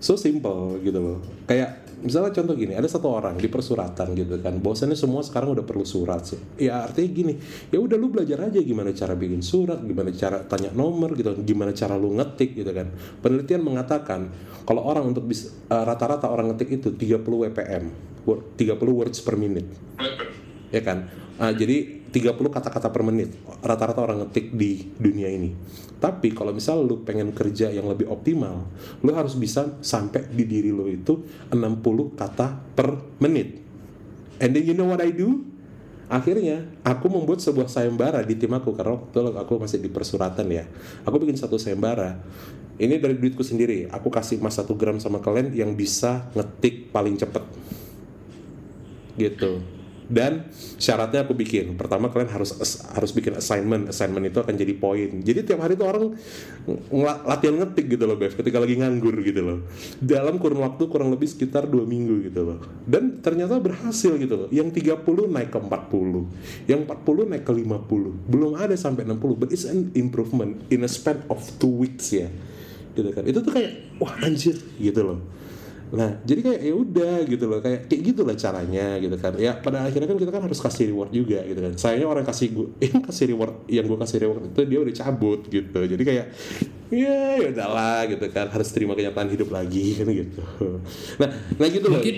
B: So simple gitu loh. Kayak misalnya contoh gini ada satu orang di persuratan gitu kan. Bosannya semua sekarang udah perlu surat sih. Ya artinya gini ya udah lu belajar aja gimana cara bikin surat gimana cara tanya nomor gitu gimana cara lu ngetik gitu kan. Penelitian mengatakan kalau orang untuk bisa uh, rata-rata orang ngetik itu 30 WPM 30 words per minute ya kan? Uh, jadi 30 kata-kata per menit rata-rata orang ngetik di dunia ini. Tapi kalau misal lu pengen kerja yang lebih optimal lu harus bisa sampai di diri lu itu 60 kata per menit. And then you know what I do? Akhirnya aku membuat sebuah sayembara di tim aku karena waktu aku masih di persuratan ya. Aku bikin satu sayembara. Ini dari duitku sendiri. Aku kasih mas satu gram sama kalian yang bisa ngetik paling cepet. Gitu dan syaratnya aku bikin. Pertama kalian harus harus bikin assignment. Assignment itu akan jadi poin. Jadi tiap hari tuh orang latihan ngetik gitu loh Bev ketika lagi nganggur gitu loh. Dalam kurun waktu kurang lebih sekitar dua minggu gitu loh. Dan ternyata berhasil gitu loh. Yang 30 naik ke 40 yang 40 naik ke 50 belum ada sampai 60 but it's an improvement in a span of two weeks ya. Gitu kan. Itu tuh kayak wah anjir gitu loh Nah, jadi kayak ya udah gitu loh, kayak kayak gitulah caranya gitu kan. Ya pada akhirnya kan kita kan harus kasih reward juga gitu kan. Sayangnya orang kasih gue yang kasih reward yang gue kasih reward itu dia udah cabut gitu. Jadi kayak ya ya udahlah gitu kan harus terima kenyataan hidup lagi kan gitu. Nah, nah gitu loh.
A: Mungkin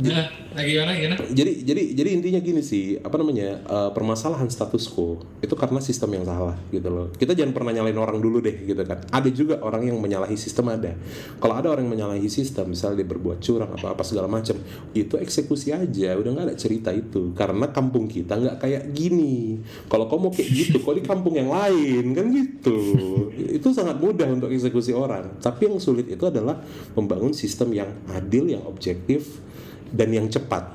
A: Nah, gimana gimana?
B: Jadi jadi jadi intinya gini sih, apa namanya? Uh, permasalahan status quo itu karena sistem yang salah gitu loh. Kita jangan pernah nyalain orang dulu deh gitu kan. Ada juga orang yang menyalahi sistem ada. Kalau ada orang yang menyalahi sistem, misalnya dia berbuat curang atau apa segala macam, itu eksekusi aja, udah nggak ada cerita itu. Karena kampung kita nggak kayak gini. Kalau kamu kayak gitu, kok di kampung yang lain kan gitu. itu sangat mudah untuk eksekusi orang. Tapi yang sulit itu adalah membangun sistem yang adil, yang objektif, dan yang cepat.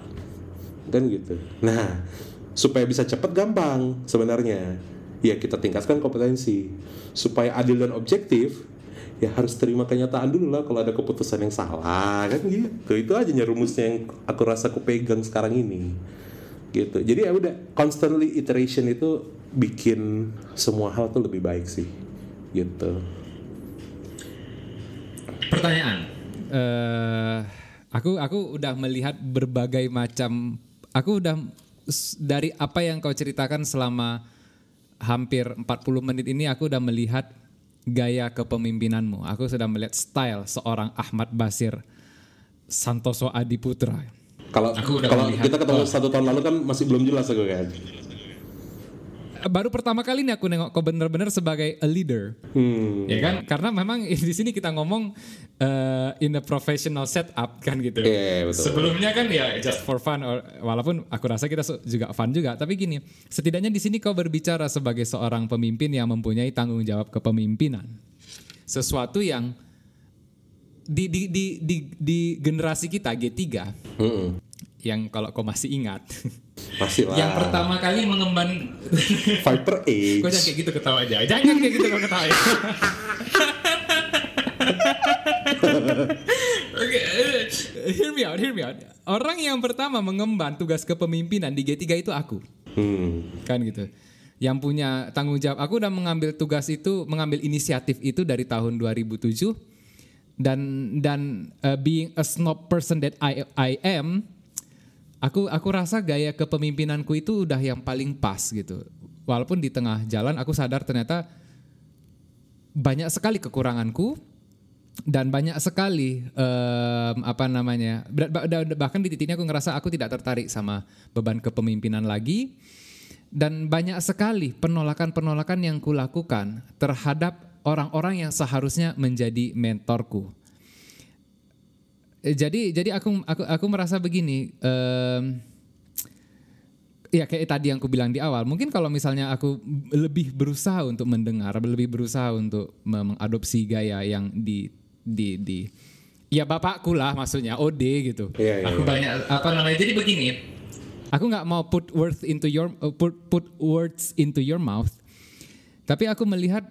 B: Kan gitu. Nah supaya bisa cepat gampang sebenarnya. Ya kita tingkatkan kompetensi. Supaya adil dan objektif ya harus terima kenyataan dulu lah kalau ada keputusan yang salah kan gitu. Itu aja rumusnya yang aku rasa aku pegang sekarang ini. Gitu. Jadi ya udah constantly iteration itu bikin semua hal tuh lebih baik sih. Gitu.
A: Pertanyaan. Uh, Aku aku udah melihat berbagai macam aku udah dari apa yang kau ceritakan selama hampir 40 menit ini aku udah melihat gaya kepemimpinanmu. Aku sudah melihat style seorang Ahmad Basir Santoso Adiputra.
B: Kalau kalau kita ketemu oh. satu tahun lalu kan masih belum jelas aku kan
A: baru pertama kali nih aku nengok kau bener-bener sebagai a leader, hmm. ya kan? Karena memang di sini kita ngomong uh, in a professional setup kan gitu.
B: Yeah, betul.
A: Sebelumnya kan ya just for fun, or, walaupun aku rasa kita juga fun juga. Tapi gini, setidaknya di sini kau berbicara sebagai seorang pemimpin yang mempunyai tanggung jawab kepemimpinan, sesuatu yang di di di di, di generasi kita G3 hmm. yang kalau kau masih ingat
B: Lah.
A: Yang pertama kali mengemban
B: Viper Age.
A: Kok jangan kayak gitu ketawa aja. Jangan kayak gitu kau ketawa. Ya. Oke, okay, hear me out, hear me out. Orang yang pertama mengemban tugas kepemimpinan di G3 itu aku. Hmm. Kan gitu. Yang punya tanggung jawab. Aku udah mengambil tugas itu, mengambil inisiatif itu dari tahun 2007 dan dan uh, being a snob person that I I am aku aku rasa gaya kepemimpinanku itu udah yang paling pas gitu. Walaupun di tengah jalan aku sadar ternyata banyak sekali kekuranganku dan banyak sekali um, apa namanya bahkan di titik ini aku ngerasa aku tidak tertarik sama beban kepemimpinan lagi dan banyak sekali penolakan-penolakan yang kulakukan terhadap orang-orang yang seharusnya menjadi mentorku jadi jadi aku aku aku merasa begini um, ya kayak tadi yang aku bilang di awal. Mungkin kalau misalnya aku lebih berusaha untuk mendengar lebih berusaha untuk mengadopsi gaya yang di di di ya bapakku lah maksudnya OD gitu.
B: Yeah, yeah,
A: aku
B: yeah.
A: banyak apa namanya jadi begini. Aku nggak mau put words into your uh, put put words into your mouth. Tapi aku melihat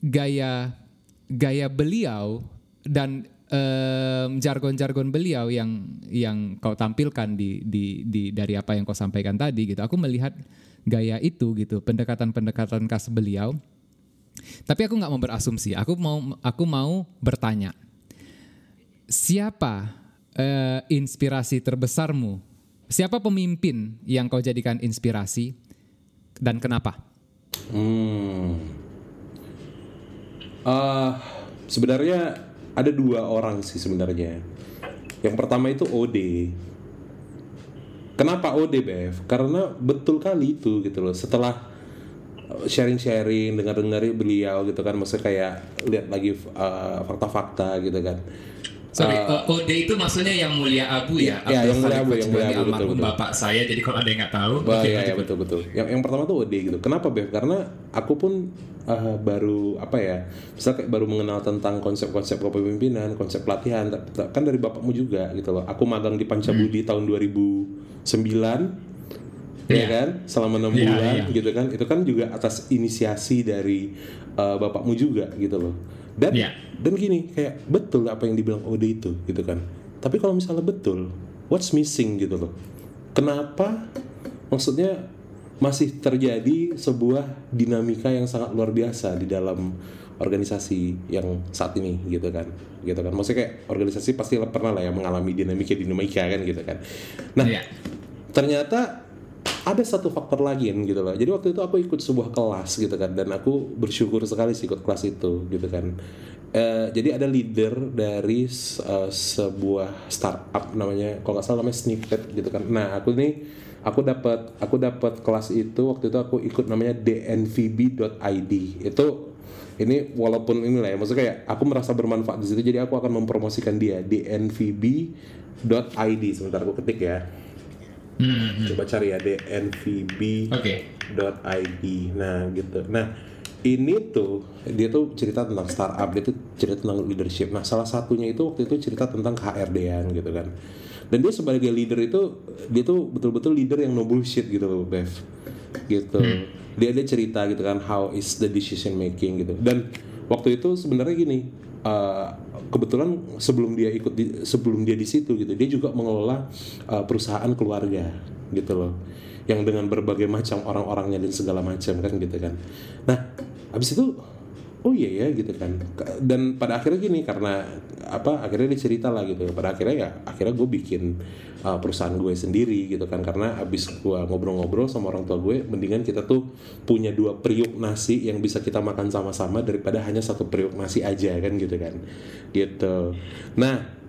A: gaya gaya beliau dan jargon-jargon beliau yang yang kau tampilkan di, di di dari apa yang kau sampaikan tadi gitu. Aku melihat gaya itu gitu, pendekatan-pendekatan khas beliau. Tapi aku nggak mau berasumsi. Aku mau aku mau bertanya. Siapa uh, inspirasi terbesarmu? Siapa pemimpin yang kau jadikan inspirasi dan kenapa?
B: Hmm. Uh, sebenarnya ada dua orang sih sebenarnya. Yang pertama itu OD. Kenapa OD Bev? Karena betul kali itu gitu loh. Setelah sharing-sharing, dengar-dengar beliau gitu kan, maksudnya kayak lihat lagi uh, fakta-fakta gitu kan.
A: Sorry, uh, OD itu maksudnya yang mulia Abu ya?
B: Ya, yang mulia Abu, yang mulia Abu
A: betul, betul. bapak saya. Jadi kalau ada yang nggak tahu,
B: bah, okay, ya, ya betul betul. Yang yang pertama tuh OD gitu. Kenapa Bev? Karena aku pun uh, baru apa ya misal kayak baru mengenal tentang konsep-konsep kepemimpinan konsep pelatihan kan dari bapakmu juga gitu loh aku magang di Pancabudi hmm. tahun 2009 ya
A: Iya.
B: kan selama enam
A: Iya,
B: bulan
A: iya.
B: gitu kan itu kan juga atas inisiasi dari uh, bapakmu juga gitu loh dan
A: Iya.
B: dan gini kayak betul apa yang dibilang Ode itu gitu kan tapi kalau misalnya betul what's missing gitu loh kenapa maksudnya masih terjadi sebuah dinamika yang sangat luar biasa di dalam organisasi yang saat ini gitu kan gitu kan maksudnya kayak organisasi pasti pernah lah ya mengalami dinamika dinamika kan gitu kan nah
A: Iya.
B: ternyata ada satu faktor lagi kan, gitu loh. Jadi waktu itu aku ikut sebuah kelas gitu kan dan aku bersyukur sekali sih ikut kelas itu gitu kan. Eh, jadi ada leader dari eh, sebuah startup namanya kalau nggak salah namanya Snippet gitu kan. Nah aku nih aku dapat aku dapat kelas itu waktu itu aku ikut namanya dnvb.id itu ini walaupun ini lah ya maksudnya kayak aku merasa bermanfaat di situ jadi aku akan mempromosikan dia dnvb.id sebentar aku ketik ya.
A: Hmm,
B: coba cari ya dnvb.id
A: Oke.
B: nah gitu. Nah ini tuh dia tuh cerita tentang startup dia tuh cerita tentang leadership. Nah salah satunya itu waktu itu cerita tentang HRD-an gitu kan dan dia sebagai leader itu dia tuh betul-betul leader yang no bullshit gitu loh Bev. Gitu. Dia dia cerita gitu kan how is the decision making gitu. Dan waktu itu sebenarnya gini uh, kebetulan sebelum dia ikut di, sebelum dia di situ gitu dia juga mengelola uh, perusahaan keluarga gitu loh. Yang dengan berbagai macam orang-orangnya dan segala macam kan gitu kan. Nah habis itu oh iya ya gitu kan. Ka- dan pada akhirnya gini karena apa akhirnya dia cerita lah gitu. Pada akhirnya ya akhirnya gue bikin uh, perusahaan gue sendiri gitu kan. Karena abis gue ngobrol-ngobrol sama orang tua gue mendingan kita tuh punya dua periuk nasi yang bisa kita makan sama-sama daripada hanya satu periuk nasi aja kan gitu kan. Gitu. Nah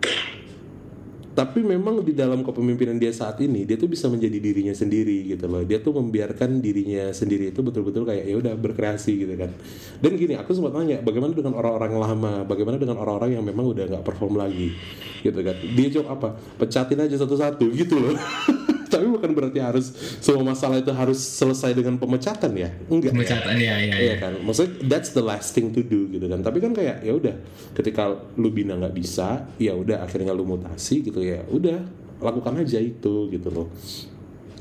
B: tapi memang di dalam kepemimpinan dia saat ini dia tuh bisa menjadi dirinya sendiri gitu loh. Dia tuh membiarkan dirinya sendiri itu betul-betul kayak ya udah berkreasi gitu kan. Dan gini aku sempat nanya bagaimana dengan orang-orang lama? Bagaimana dengan orang-orang yang memang udah nggak perform lagi? Gitu kan. Dia jawab apa pecatin aja satu-satu gitu loh tapi bukan berarti harus semua masalah itu harus selesai dengan pemecatan ya enggak ya?
A: Pemecatan ya, ya, ya.
B: Iya kan, maksudnya that's the last thing to do gitu kan. Tapi kan kayak ya udah, ketika lu bina nggak bisa, ya udah akhirnya lu mutasi gitu ya, udah lakukan aja itu gitu loh.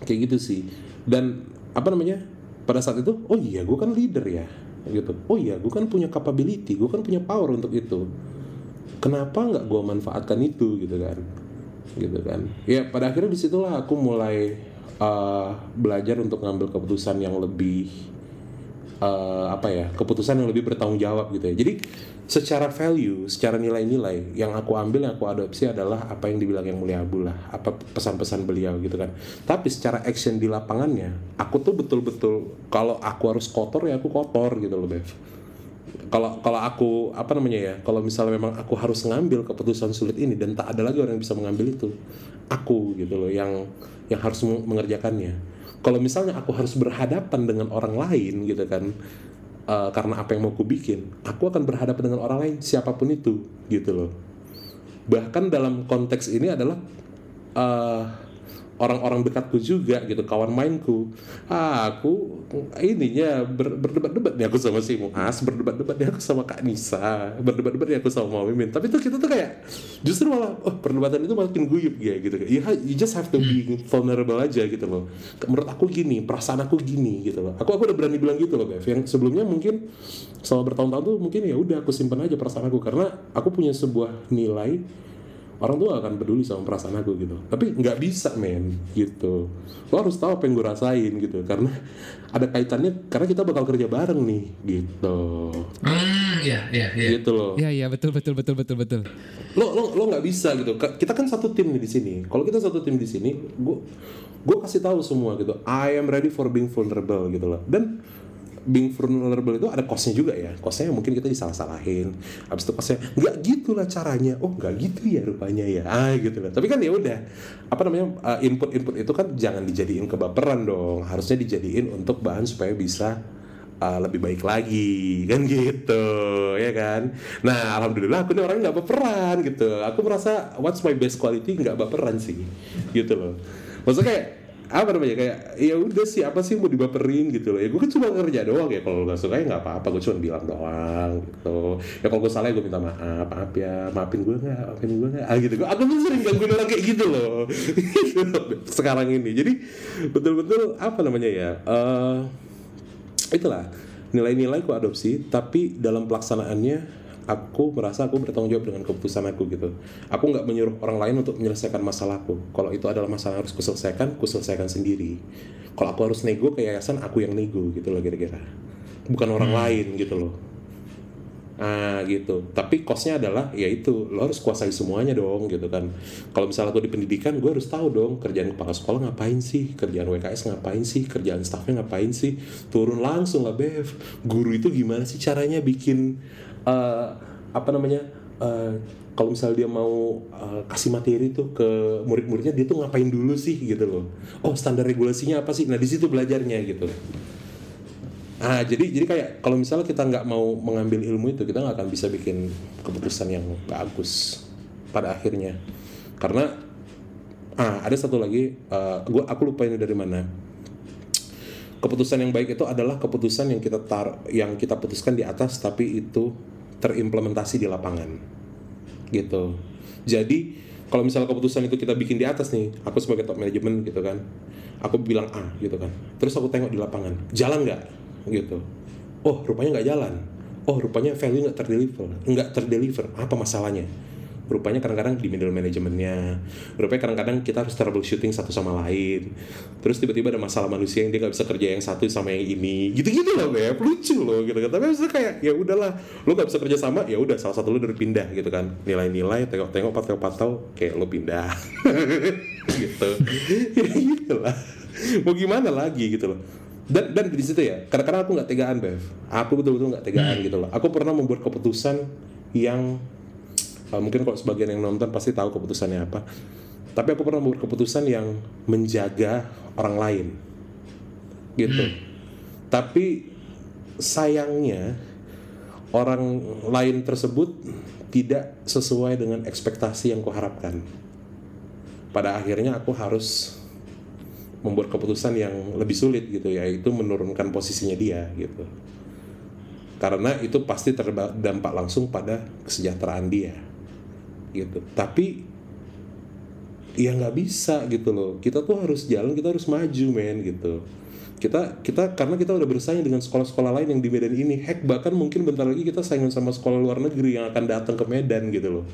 B: Kayak gitu sih. Dan apa namanya? Pada saat itu, oh iya, gue kan leader ya, gitu. Oh iya, gue kan punya capability, gue kan punya power untuk itu. Kenapa nggak gue manfaatkan itu gitu kan? Gitu kan? Ya pada akhirnya di situlah aku mulai uh, belajar untuk ngambil keputusan yang lebih eh, apa ya keputusan yang lebih bertanggung jawab gitu ya. Jadi secara value secara nilai-nilai yang aku ambil yang aku adopsi adalah apa yang dibilang yang mulia Abu lah apa pesan-pesan beliau gitu kan. Tapi secara action di lapangannya aku tuh betul-betul kalau aku harus kotor ya aku kotor gitu loh Bev kalau kalau aku apa namanya ya kalau misalnya memang aku harus ngambil keputusan sulit ini dan tak ada lagi orang yang bisa mengambil itu aku gitu loh yang yang harus meng- mengerjakannya. Kalau misalnya aku harus berhadapan dengan orang lain gitu kan eh, karena apa yang mau aku bikin aku akan berhadapan dengan orang lain siapa pun itu gitu loh. Bahkan dalam konteks ini adalah eh, orang-orang dekatku juga gitu kawan mainku. Ah, aku ininya ber- berdebat-debat nih aku sama si Muas berdebat-debat nih aku sama Kak Nisa berdebat-debat nih aku sama Mimin tapi tuh kita tuh kayak justru malah oh perdebatan itu makin guyup ya gitu. You, you just have to be vulnerable aja gitu loh. Menurut aku gini perasaan aku gini gitu loh. Aku aku udah berani bilang gitu loh Bev. Yang sebelumnya mungkin selama bertahun-tahun tuh mungkin ya udah aku simpan aja perasaan aku. Karena aku punya sebuah nilai orang tua akan peduli sama perasaan aku gitu. Tapi nggak bisa men gitu. Lo harus tahu apa yang gue rasain gitu. Karena ada kaitannya karena kita bakal kerja bareng nih gitu.
A: Hmm, ya, ya, ya.
B: gitu loh.
A: Ya, ya, betul, betul, betul, betul, betul.
B: lo lo lo nggak bisa gitu. Kita kan satu tim nih di sini. Kalau kita satu tim di sini gue gue kasih tahu semua gitu. I am ready for being vulnerable gitu loh. Dan being vulnerable itu ada costnya juga ya. Costnya mungkin kita disalah-salahin. Habis itu costnya nggak gitulah caranya. Oh nggak gitu ya rupanya ya. Ah gitu loh tapi kan ya udah apa namanya uh, input-input itu kan jangan dijadiin kebaperan dong. Harusnya dijadiin untuk bahan supaya bisa uh, lebih baik lagi. Kan gitu ya kan? Nah alhamdulillah aku ini orangnya nggak baperan gitu. Aku merasa what's my best quality? Nggak baperan sih. Gitu loh. Maksudnya kayak apa namanya? Kayak ya udah sih apa sih mau dibaperin gitu loh. Ya gue kan cuma kerja doang ya. Kalau nggak suka ya nggak apa-apa gue cuma bilang doang gitu. Ya kalau gue salah ya gue minta maaf. Maaf ya maafin gue nggak? Maafin gue nggak? Ah gitu. Gue aku tuh sering gangguin orang kayak gitu loh. Sekarang ini. Jadi betul-betul apa namanya ya uh, itulah. Nilai-nilai ku adopsi tapi dalam pelaksanaannya aku merasa aku bertanggung jawab dengan keputusan aku gitu. Aku nggak menyuruh orang lain untuk menyelesaikan masalahku. Kalau itu adalah masalah yang harus kuselesaikan, kuselesaikan sendiri. Kalau aku harus nego ke yayasan, aku yang nego gitu loh kira-kira. Bukan orang hmm. lain gitu loh. Ah gitu. Tapi kosnya adalah ya itu lo harus kuasai semuanya dong gitu kan. Kalau misalnya aku di pendidikan, gue harus tahu dong kerjaan kepala sekolah ngapain sih, kerjaan WKS ngapain sih, kerjaan staffnya ngapain sih. Turun langsung lah Bev. Guru itu gimana sih caranya bikin uh, apa namanya uh, kalau misalnya dia mau uh, kasih materi tuh ke murid-muridnya dia tuh ngapain dulu sih gitu loh. Oh standar regulasinya apa sih? Nah di situ belajarnya gitu. Ah jadi jadi kayak kalau misalnya kita nggak mau mengambil ilmu itu kita nggak akan bisa bikin keputusan yang bagus pada akhirnya. Karena ah ada satu lagi uh, gua aku lupa ini dari mana. Keputusan yang baik itu adalah keputusan yang kita tar yang kita putuskan di atas tapi itu terimplementasi di lapangan. Gitu. Jadi kalau misalnya keputusan itu kita bikin di atas nih aku sebagai top manajemen gitu kan aku bilang A gitu kan. Terus aku tengok di lapangan jalan nggak? Gitu. Oh rupanya nggak jalan. Oh rupanya value nggak terdeliver. Nggak terdeliver. Apa masalahnya rupanya kadang-kadang di middle manajemennya rupanya kadang-kadang kita harus troubleshooting satu sama lain. Terus tiba-tiba ada masalah manusia yang dia nggak bisa kerja yang satu sama yang ini. Gitu-gitu loh beb. Lucu loh gitu kan. Tapi maksudnya kayak ya udahlah lo nggak bisa kerja sama ya udah salah satu lo dari pindah gitu kan. Nilai-nilai tengok-tengok patau-patau kayak lo pindah. Gitu. Ya gitu lah. Mau gimana lagi gitu loh. Dan dan di situ ya kadang-kadang aku nggak tegaan bev aku betul-betul nggak tegaan gitu loh. Aku pernah membuat keputusan yang uh, mungkin kalau sebagian yang nonton pasti tahu keputusannya apa. Tapi aku pernah membuat keputusan yang menjaga orang lain. Gitu. Hmm. tapi sayangnya orang lain tersebut tidak sesuai dengan ekspektasi yang kuharapkan. Pada akhirnya aku harus membuat keputusan yang lebih sulit gitu yaitu menurunkan posisinya dia gitu. Karena itu pasti terdampak langsung pada kesejahteraan dia gitu. Tapi ya nggak bisa gitu loh. Kita tuh harus jalan kita harus maju men gitu. Kita kita karena kita udah bersaing dengan sekolah-sekolah lain yang di Medan ini. Heck bahkan mungkin bentar lagi kita saingan sama sekolah luar negeri yang akan datang ke Medan gitu loh.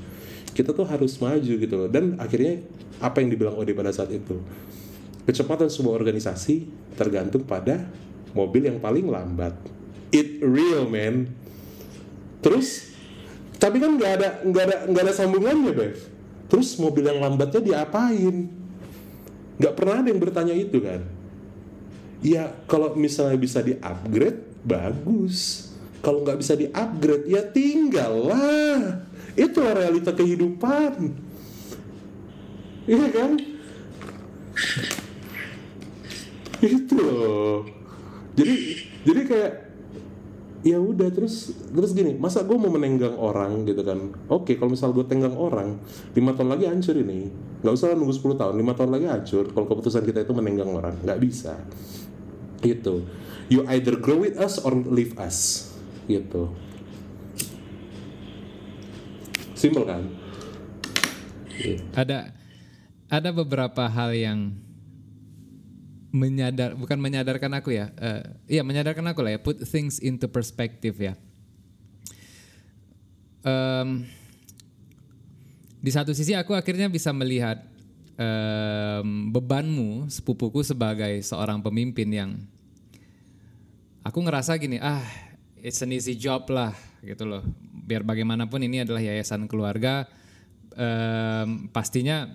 B: Kita tuh harus maju gitu loh. Dan akhirnya apa yang dibilang Ode pada saat itu? Kecepatan sebuah organisasi tergantung pada mobil yang paling lambat. It real man terus tapi kan nggak ada nggak ada nggak ada sambungannya Bev. Terus mobil yang lambatnya diapain? Nggak pernah ada yang bertanya itu kan? Ya kalau misalnya bisa di upgrade bagus. Kalau nggak bisa di upgrade ya tinggal lah. Itu realita kehidupan. Iya kan? Itu jadi jadi kayak ya udah terus terus gini masa gue mau menenggang orang gitu kan? Oke kalau misal gue tenggang orang lima tahun lagi hancur ini. Nggak usah nunggu 10 tahun lima tahun lagi hancur kalau keputusan kita itu menenggang orang. Nggak bisa. Gitu. You either grow with us or leave us. Gitu. Simple kan?
A: Ada ada beberapa hal yang menyadar bukan menyadarkan aku ya uh, iya menyadarkan aku lah ya put things into perspective ya. Um, di satu sisi aku akhirnya bisa melihat um, bebanmu sepupuku sebagai seorang pemimpin yang aku ngerasa gini ah it's an easy job lah gitu loh. Biar bagaimanapun ini adalah yayasan keluarga um, pastinya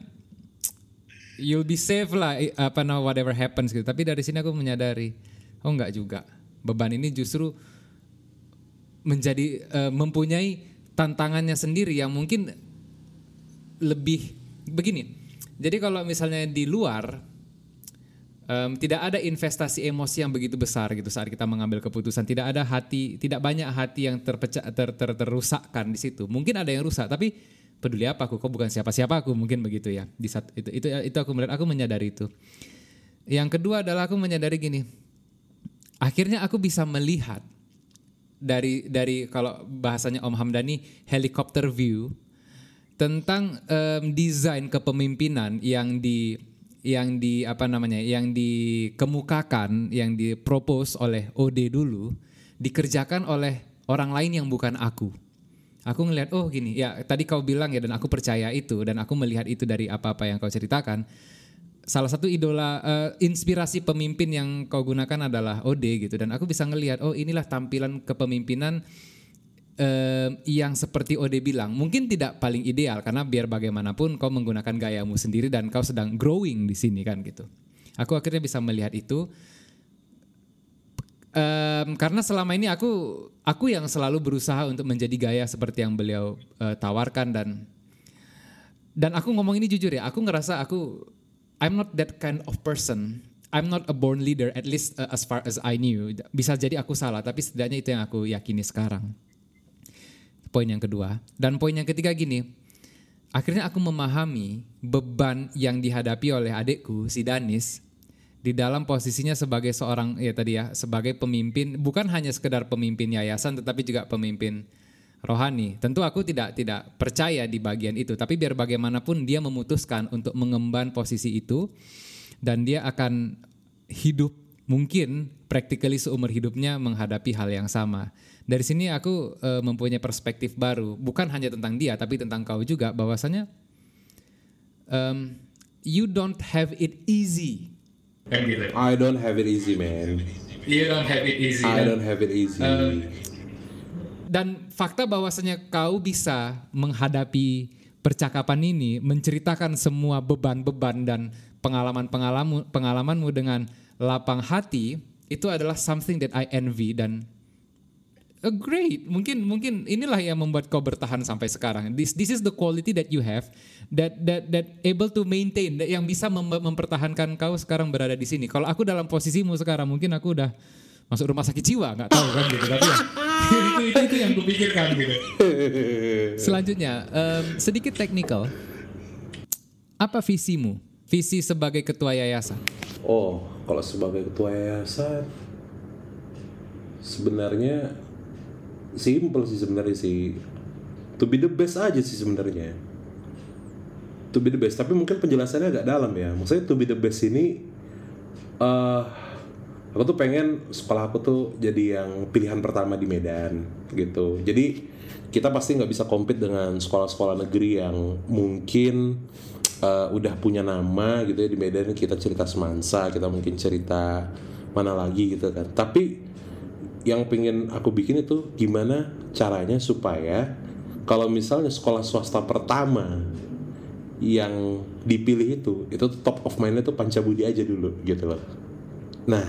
A: you'll be safe lah apa no whatever happens gitu. Tapi dari sini aku menyadari oh enggak juga. Beban ini justru menjadi uh, mempunyai tantangannya sendiri yang mungkin lebih begini. Jadi kalau misalnya di luar um, tidak ada investasi emosi yang begitu besar gitu saat kita mengambil keputusan, tidak ada hati, tidak banyak hati yang terpecah ter, ter, terusakkan di situ. Mungkin ada yang rusak, tapi peduli apa aku kok bukan siapa-siapa aku mungkin begitu ya di saat itu itu itu aku melihat aku menyadari itu Yang kedua adalah aku menyadari gini. Akhirnya aku bisa melihat dari dari kalau bahasanya Om Hamdani helicopter view tentang um, desain kepemimpinan yang di yang di apa namanya yang dikemukakan yang dipropose oleh OD dulu dikerjakan oleh orang lain yang bukan aku. Aku ngelihat oh gini ya tadi kau bilang ya dan aku percaya itu dan aku melihat itu dari apa-apa yang kau ceritakan. Salah satu idola uh, inspirasi pemimpin yang kau gunakan adalah OD gitu dan aku bisa ngelihat oh inilah tampilan kepemimpinan uh, yang seperti Ode bilang, mungkin tidak paling ideal karena biar bagaimanapun kau menggunakan gayamu sendiri dan kau sedang growing di sini kan gitu. Aku akhirnya bisa melihat itu um, karena selama ini aku aku yang selalu berusaha untuk menjadi gaya seperti yang beliau uh, tawarkan dan dan aku ngomong ini jujur ya, aku ngerasa aku I'm not that kind of person. I'm not a born leader at least uh, as far as I knew. Bisa jadi aku salah, tapi setidaknya itu yang aku yakini sekarang poin yang kedua. Dan poin yang ketiga gini, akhirnya aku memahami beban yang dihadapi oleh adikku si Danis di dalam posisinya sebagai seorang ya tadi ya sebagai pemimpin bukan hanya sekedar pemimpin yayasan tetapi juga pemimpin rohani. Tentu aku tidak tidak percaya di bagian itu, tapi biar bagaimanapun dia memutuskan untuk mengemban posisi itu dan dia akan hidup mungkin practically seumur hidupnya menghadapi hal yang sama dari sini aku uh, mempunyai perspektif baru bukan hanya tentang dia tapi tentang kau juga bahwasanya um, you don't have it easy
B: kan gitu I don't have it easy man.
A: You don't have it easy
B: I don't have it easy. Um,
A: dan fakta bahwasanya kau bisa menghadapi percakapan ini menceritakan semua beban-beban dan pengalaman-pengalaman pengalamanmu dengan lapang hati itu adalah something that I envy dan uh, great. Mungkin mungkin inilah yang membuat kau bertahan sampai sekarang. This this is the quality that you have that that that able to maintain that yang bisa mem mempertahankan kau sekarang berada di sini. Kalau aku dalam posisimu sekarang mungkin aku udah masuk rumah sakit jiwa nggak tahu kan gitu tapi ya, itu, itu itu yang kupikirkan gitu. Selanjutnya um, sedikit teknikal. Apa visimu? Visi sebagai ketua yayasan?
B: Oh, kalau sebagai ketua yayasan sebenarnya simple sih sebenarnya sih. To be the best aja sih sebenarnya. To be the best. Tapi mungkin penjelasannya agak dalam ya. Maksudnya to be the best ini uh, aku tuh pengen sekolah aku tuh jadi yang pilihan pertama di Medan gitu. Jadi kita pasti nggak bisa compete dengan sekolah-sekolah negeri yang mungkin uh, udah punya nama gitu ya di Medan. Kita cerita semansa kita mungkin cerita mana lagi gitu kan. Tapi yang pengen aku bikin itu gimana caranya supaya kalau misalnya sekolah swasta pertama yang dipilih itu itu top of mindnya tuh Pancabudi aja dulu gitu loh. Nah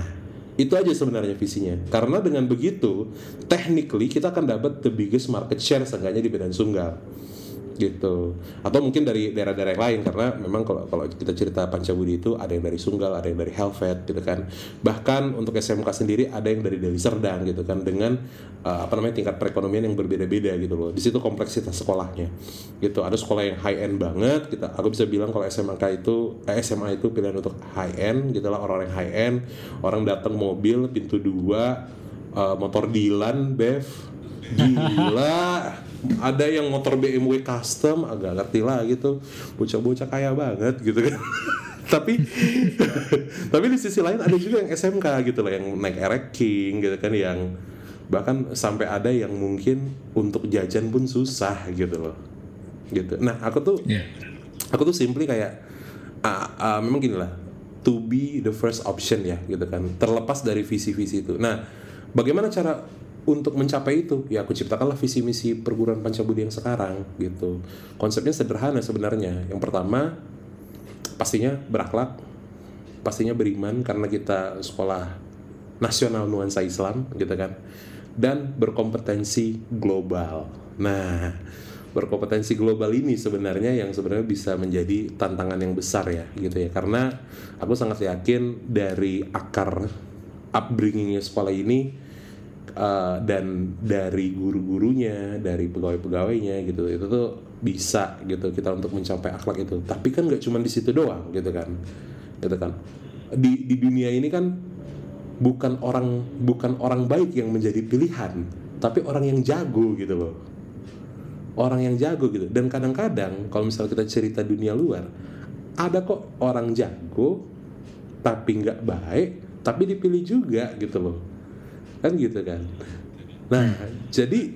B: itu aja sebenarnya visinya karena dengan begitu technically kita akan dapat the biggest market share seenggaknya di Medan Sunggal gitu. Atau mungkin dari daerah-daerah lain karena memang kalau kalau kita cerita Pancabudi itu ada yang dari Sunggal ada yang dari Helvet gitu kan. Bahkan untuk SMK sendiri ada yang dari Deli Serdang gitu kan dengan uh, apa namanya tingkat perekonomian yang berbeda-beda gitu loh. Di situ kompleksitas sekolahnya gitu. Ada sekolah yang high end banget kita aku bisa bilang kalau SMK itu eh, SMA itu pilihan untuk high end gitu lah orang-orang high end orang datang mobil pintu dua uh, motor Dilan Bev gila. Ada yang motor BMW custom agak ngerti lah gitu. Bocah-bocah kaya banget gitu kan. Tapi tapi di sisi lain ada juga yang SMK gitu loh yang naik Erek King gitu kan yang bahkan sampai ada yang mungkin untuk jajan pun susah gitu loh. Gitu. Nah aku tuh yeah. aku tuh simply kayak uh, uh, memang gini lah to be the first option ya gitu kan terlepas dari visi-visi itu. Nah bagaimana cara untuk mencapai itu ya aku ciptakanlah visi misi perguruan Pancabudi yang sekarang gitu. Konsepnya sederhana sebenarnya. Yang pertama pastinya berakhlak pastinya beriman karena kita sekolah nasional nuansa Islam gitu kan. Dan berkompetensi global. Nah berkompetensi global ini sebenarnya yang sebenarnya bisa menjadi tantangan yang besar ya gitu ya. Karena aku sangat yakin dari akar upbringingnya sekolah ini uh, dan dari guru-gurunya, dari pegawai-pegawainya gitu, itu tuh bisa gitu kita untuk mencapai akhlak itu. Tapi kan nggak cuma di situ doang gitu kan, gitu kan. di di dunia ini kan bukan orang bukan orang baik yang menjadi pilihan tapi orang yang jago gitu loh. Orang yang jago gitu. Dan kadang-kadang kalau misalnya kita cerita dunia luar ada kok orang jago tapi nggak baik tapi dipilih juga gitu loh kan gitu kan. Nah jadi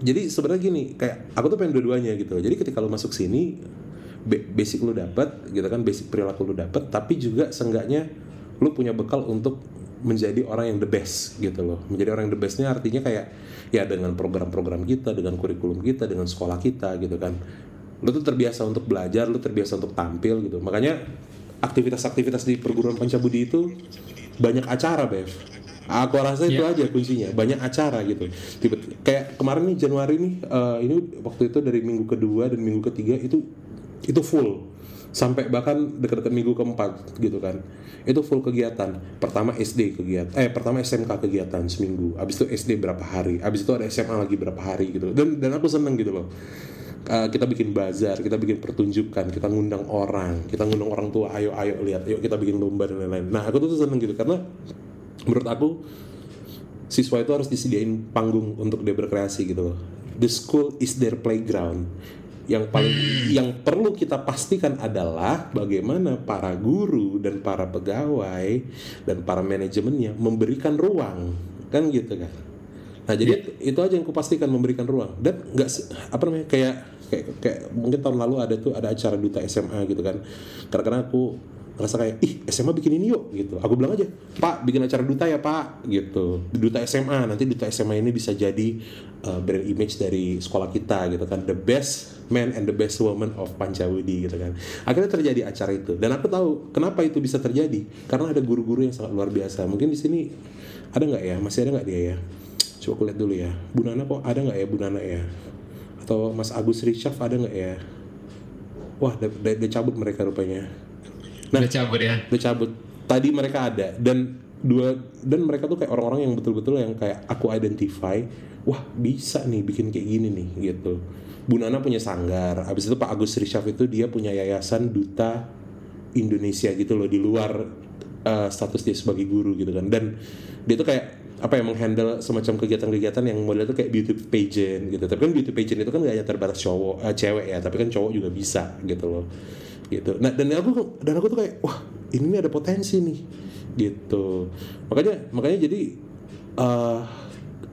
B: jadi sebenarnya gini kayak aku tuh pengen dua-duanya gitu. Jadi ketika lo masuk sini ba- basic lu dapat gitu kan basic perilaku lu dapat tapi juga seenggaknya lu punya bekal untuk menjadi orang yang the best gitu loh. Menjadi orang yang the bestnya artinya kayak ya dengan program-program kita dengan kurikulum kita dengan sekolah kita gitu kan. Lu tuh terbiasa untuk belajar lu terbiasa untuk tampil gitu. Makanya aktivitas-aktivitas di perguruan pancabudi itu banyak acara bev aku rasa itu
A: Iya.
B: aja kuncinya. Banyak acara gitu. Tiba kayak kemarin nih Januari nih eh, ini waktu itu dari minggu kedua dan minggu ketiga itu itu full. Sampai bahkan dekat-dekat minggu keempat gitu kan. Itu full kegiatan. Pertama SD kegiatan eh pertama SMK kegiatan seminggu. Abis itu SD berapa hari. Abis itu ada SMA lagi berapa hari gitu. Dan dan aku seneng gitu loh. Uh, kita bikin bazar, kita bikin pertunjukan, kita ngundang orang, kita ngundang orang tua, ayo ayo lihat, yuk kita bikin lomba dan lain-lain. Nah aku tuh seneng gitu karena menurut aku siswa itu harus disediain panggung untuk dia berkreasi gitu loh. The school is their playground. Yang paling yang perlu kita pastikan adalah bagaimana para guru dan para pegawai dan para manajemennya memberikan ruang kan gitu kan. Nah jadi itu aja yang kupastikan memberikan ruang dan nggak apa namanya kayak kayak kayak mungkin tahun lalu ada tuh ada acara duta SMA gitu kan. Karena aku ngerasa kayak ih SMA bikin ini yuk gitu. Aku bilang aja Pak bikin acara duta ya Pak gitu. Duta SMA nanti duta SMA ini bisa jadi uh, brand image dari sekolah kita gitu kan. The best man and the best woman of Pancawudi gitu kan. Akhirnya terjadi acara itu dan aku tahu kenapa itu bisa terjadi karena ada guru-guru yang sangat luar biasa. Mungkin di sini ada nggak ya masih ada nggak dia ya? Coba aku lihat dulu ya. Bu Nana kok ada nggak ya Bu Nana ya? Atau Mas Agus Richard ada nggak ya? Wah, udah cabut mereka rupanya. Nah,
A: Udah cabut ya.
B: Udah cabut. Tadi mereka ada dan dua dan mereka tuh kayak orang-orang yang betul-betul yang kayak aku identify. Wah, bisa nih bikin kayak gini nih gitu. Bu Nana punya sanggar. Habis itu Pak Agus Richard itu dia punya yayasan duta Indonesia gitu loh di luar uh, status dia sebagai guru gitu kan. Dan dia tuh kayak apa ya menghandle semacam kegiatan-kegiatan yang model tuh kayak beauty pageant gitu. Tapi kan beauty pageant itu kan gak hanya terbatas cowok, eh, cewek ya, tapi kan cowok juga bisa gitu loh. Gitu. Nah, dan aku dan aku tuh kayak wah, ini ada potensi nih. Gitu. Makanya makanya jadi eh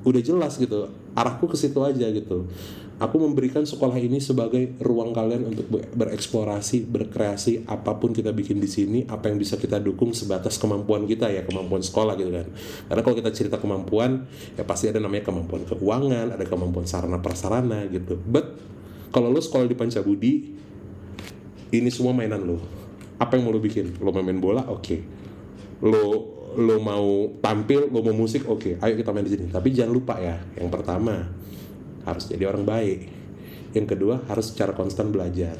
B: udah jelas gitu. Arahku ke situ aja gitu. Aku memberikan sekolah ini sebagai ruang kalian untuk ber- bereksplorasi, berkreasi apa pun kita bikin di sini, apa yang bisa kita dukung sebatas kemampuan kita ya, kemampuan sekolah gitu kan. Karena kalau kita cerita kemampuan, ya pasti ada namanya kemampuan keuangan, ada kemampuan sarana prasarana gitu. But kalau lo sekolah di Pancabudi, ini semua mainan lo. Apa yang mau lo bikin? Lo mau main bola? Oke. Lo lo mau tampil, lo mau musik, oke. Ayo kita main di sini. Tapi jangan lupa ya, yang pertama harus jadi orang baik. Yang kedua harus secara konstan belajar.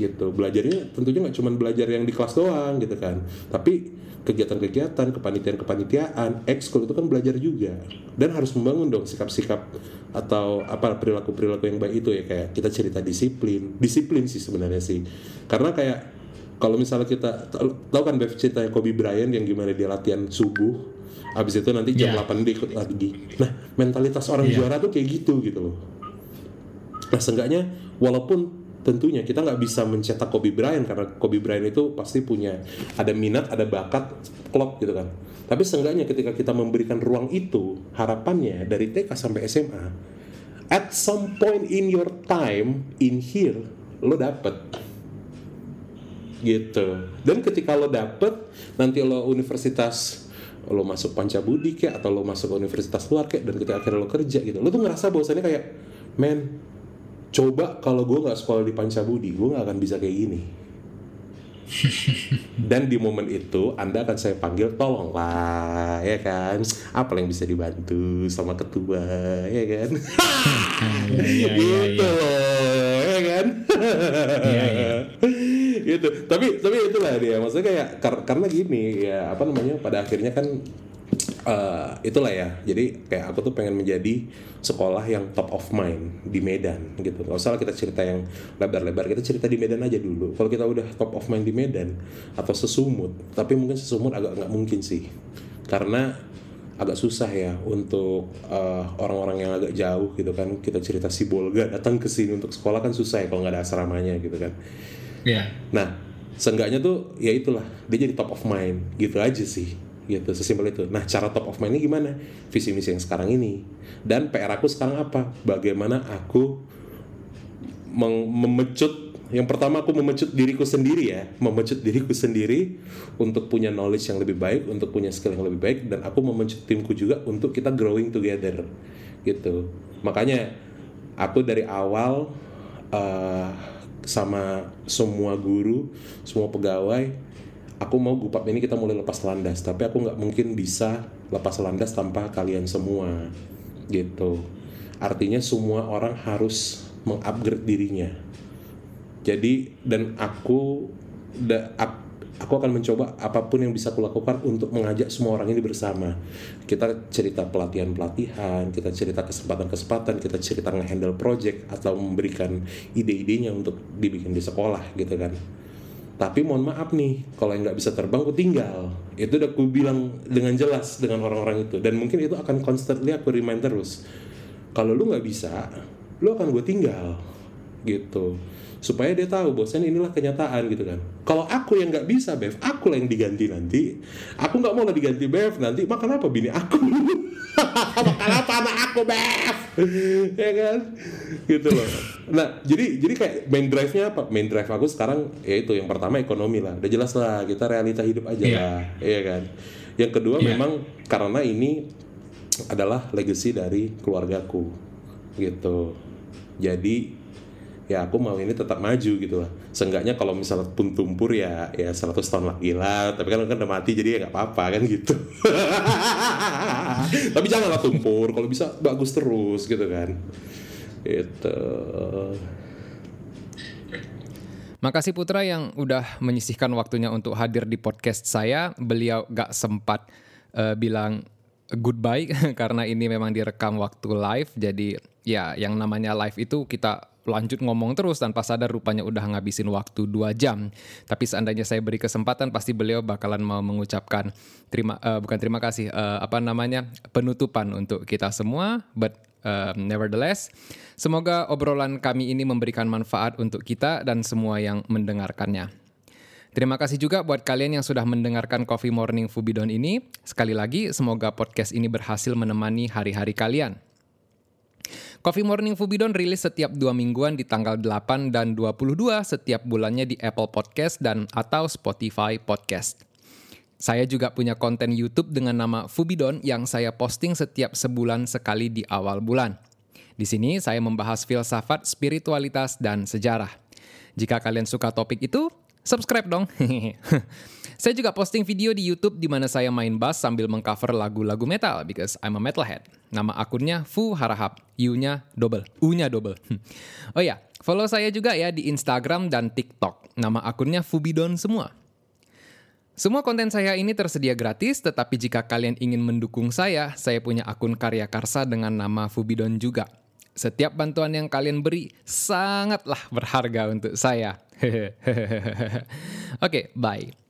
B: Gitu. Belajarnya tentunya nggak cuma belajar yang di kelas doang gitu kan. Tapi kegiatan-kegiatan, kepanitiaan-kepanitiaan, ekskul itu kan belajar juga. Dan harus membangun dong sikap-sikap atau apa perilaku-perilaku yang baik itu ya kayak kita cerita disiplin. Disiplin sih sebenarnya sih. Karena kayak kalau misalnya kita tahu kan Bev ceritanya Kobe Bryant yang gimana dia latihan subuh habis itu nanti jam
A: Iya.
B: 8 dia ikut lagi nah mentalitas orang
A: Iya.
B: juara tuh kayak gitu gitu loh nah seenggaknya walaupun tentunya kita nggak bisa mencetak Kobe Bryant karena Kobe Bryant itu pasti punya ada minat ada bakat klop gitu kan. Tapi seenggaknya ketika kita memberikan ruang itu harapannya dari TK sampai SMA at some point in your time in here lo dapet. Gitu. Dan ketika lo dapet nanti lo universitas lo masuk Pancabudi kayak atau lo masuk universitas luar kayak dan ketika akhirnya lo kerja gitu lo tuh ngerasa bahwasannya kayak men coba kalau gue nggak sekolah di Pancabudi gue nggak akan bisa kayak gini. Dan di momen itu anda akan saya panggil tolonglah ya kan? Apa yang bisa dibantu sama ketua ya kan?
A: Iya, iya, iya,
B: gitu loh ya kan?
A: Iya.
B: gitu. Tapi tapi itulah dia. Maksudnya kayak kar- karena gini ya apa namanya pada akhirnya kan uh, itulah ya. Jadi kayak aku tuh pengen menjadi sekolah yang top of mind di Medan gitu. Nggak usah kita cerita yang lebar-lebar. Kita cerita di Medan aja dulu. Kalau kita udah top of mind di Medan atau sesumut tapi mungkin sesumut agak nggak mungkin sih. Karena agak susah ya untuk uh, orang-orang yang agak jauh gitu kan. Kita cerita si Bolga datang ke sini untuk sekolah kan susah ya kalau nggak ada asramanya gitu kan.
A: Iya. Yeah.
B: nah seenggaknya tuh ya itulah. Dia jadi top of mind. Gitu aja sih gitu sesimpel itu. Nah cara top of mind ini gimana? Visi misi yang sekarang ini. Dan PR aku sekarang apa? Bagaimana aku memecut yang pertama aku memecut diriku sendiri ya. Memecut diriku sendiri untuk punya knowledge yang lebih baik untuk punya skill yang lebih baik dan aku memecut timku juga untuk kita growing together. Gitu. Makanya aku dari awal uh, sama semua guru semua pegawai aku mau gupap ini kita mulai lepas landas tapi aku nggak mungkin bisa lepas landas tanpa kalian semua gitu artinya semua orang harus mengupgrade dirinya jadi dan aku da, aku akan mencoba apa pun yang bisa aku lakukan untuk mengajak semua orang ini bersama. Kita cerita pelatihan-pelatihan, kita cerita kesempatan-kesempatan, kita cerita nge-handle project atau memberikan ide-idenya untuk dibikin di sekolah gitu kan. Tapi mohon maaf nih, kalau yang nggak bisa terbang aku tinggal. Itu udah aku bilang dengan jelas dengan orang-orang itu. Dan mungkin itu akan constantly aku remind terus. Kalau lu nggak bisa, lu akan gue tinggal gitu supaya dia tahu bahwasanya inilah kenyataan gitu kan. Kalau aku yang nggak bisa Bev aku lah yang diganti nanti. Aku nggak mau lah diganti Bev. Nanti makan apa bini aku? Makan apa anak aku Bev? Ya kan? Gitu loh. Nah jadi jadi kayak main drive nya apa? Main drive aku sekarang ya itu yang pertama ekonomi lah. Udah jelas lah kita realita hidup aja yeah. lah. Iya kan? Yang kedua yeah. memang karena ini adalah legacy dari keluargaku. Gitu. Jadi ya aku mau ini tetap maju gitu lah seenggaknya kalau misalnya pun tumpur ya ya 100 tahun lagi lah tapi kan kan udah mati jadi ya nggak apa-apa kan gitu tapi janganlah tumpur kalau bisa bagus terus gitu kan itu
A: Makasih Putra yang udah menyisihkan waktunya untuk hadir di podcast saya. Beliau gak sempat uh, bilang goodbye karena ini memang direkam waktu live. Jadi ya yang namanya live itu kita lanjut ngomong terus tanpa sadar rupanya udah ngabisin waktu dua jam. Tapi seandainya saya beri kesempatan pasti beliau bakalan mau mengucapkan terima uh, bukan terima kasih uh, apa namanya penutupan untuk kita semua. But uh, nevertheless, semoga obrolan kami ini memberikan manfaat untuk kita dan semua yang mendengarkannya. Terima kasih juga buat kalian yang sudah mendengarkan Coffee Morning Fubidon ini. Sekali lagi, semoga podcast ini berhasil menemani hari-hari kalian. Coffee Morning Fubidon rilis setiap dua mingguan di tanggal 8 dan 22 setiap bulannya di Apple Podcast dan atau Spotify Podcast. Saya juga punya konten YouTube dengan nama Fubidon yang saya posting setiap sebulan sekali di awal bulan. Di sini saya membahas filsafat, spiritualitas, dan sejarah. Jika kalian suka topik itu, subscribe dong. saya juga posting video di YouTube di mana saya main bass sambil mengcover lagu-lagu metal because I'm a metalhead. Nama akunnya Fu Harahap, U-nya double, U-nya double. oh ya, follow saya juga ya di Instagram dan TikTok. Nama akunnya Fubidon semua. Semua konten saya ini tersedia gratis, tetapi jika kalian ingin mendukung saya, saya punya akun karya karsa dengan nama Fubidon juga. Setiap bantuan yang kalian beri sangatlah berharga untuk saya. Oke, okay, bye.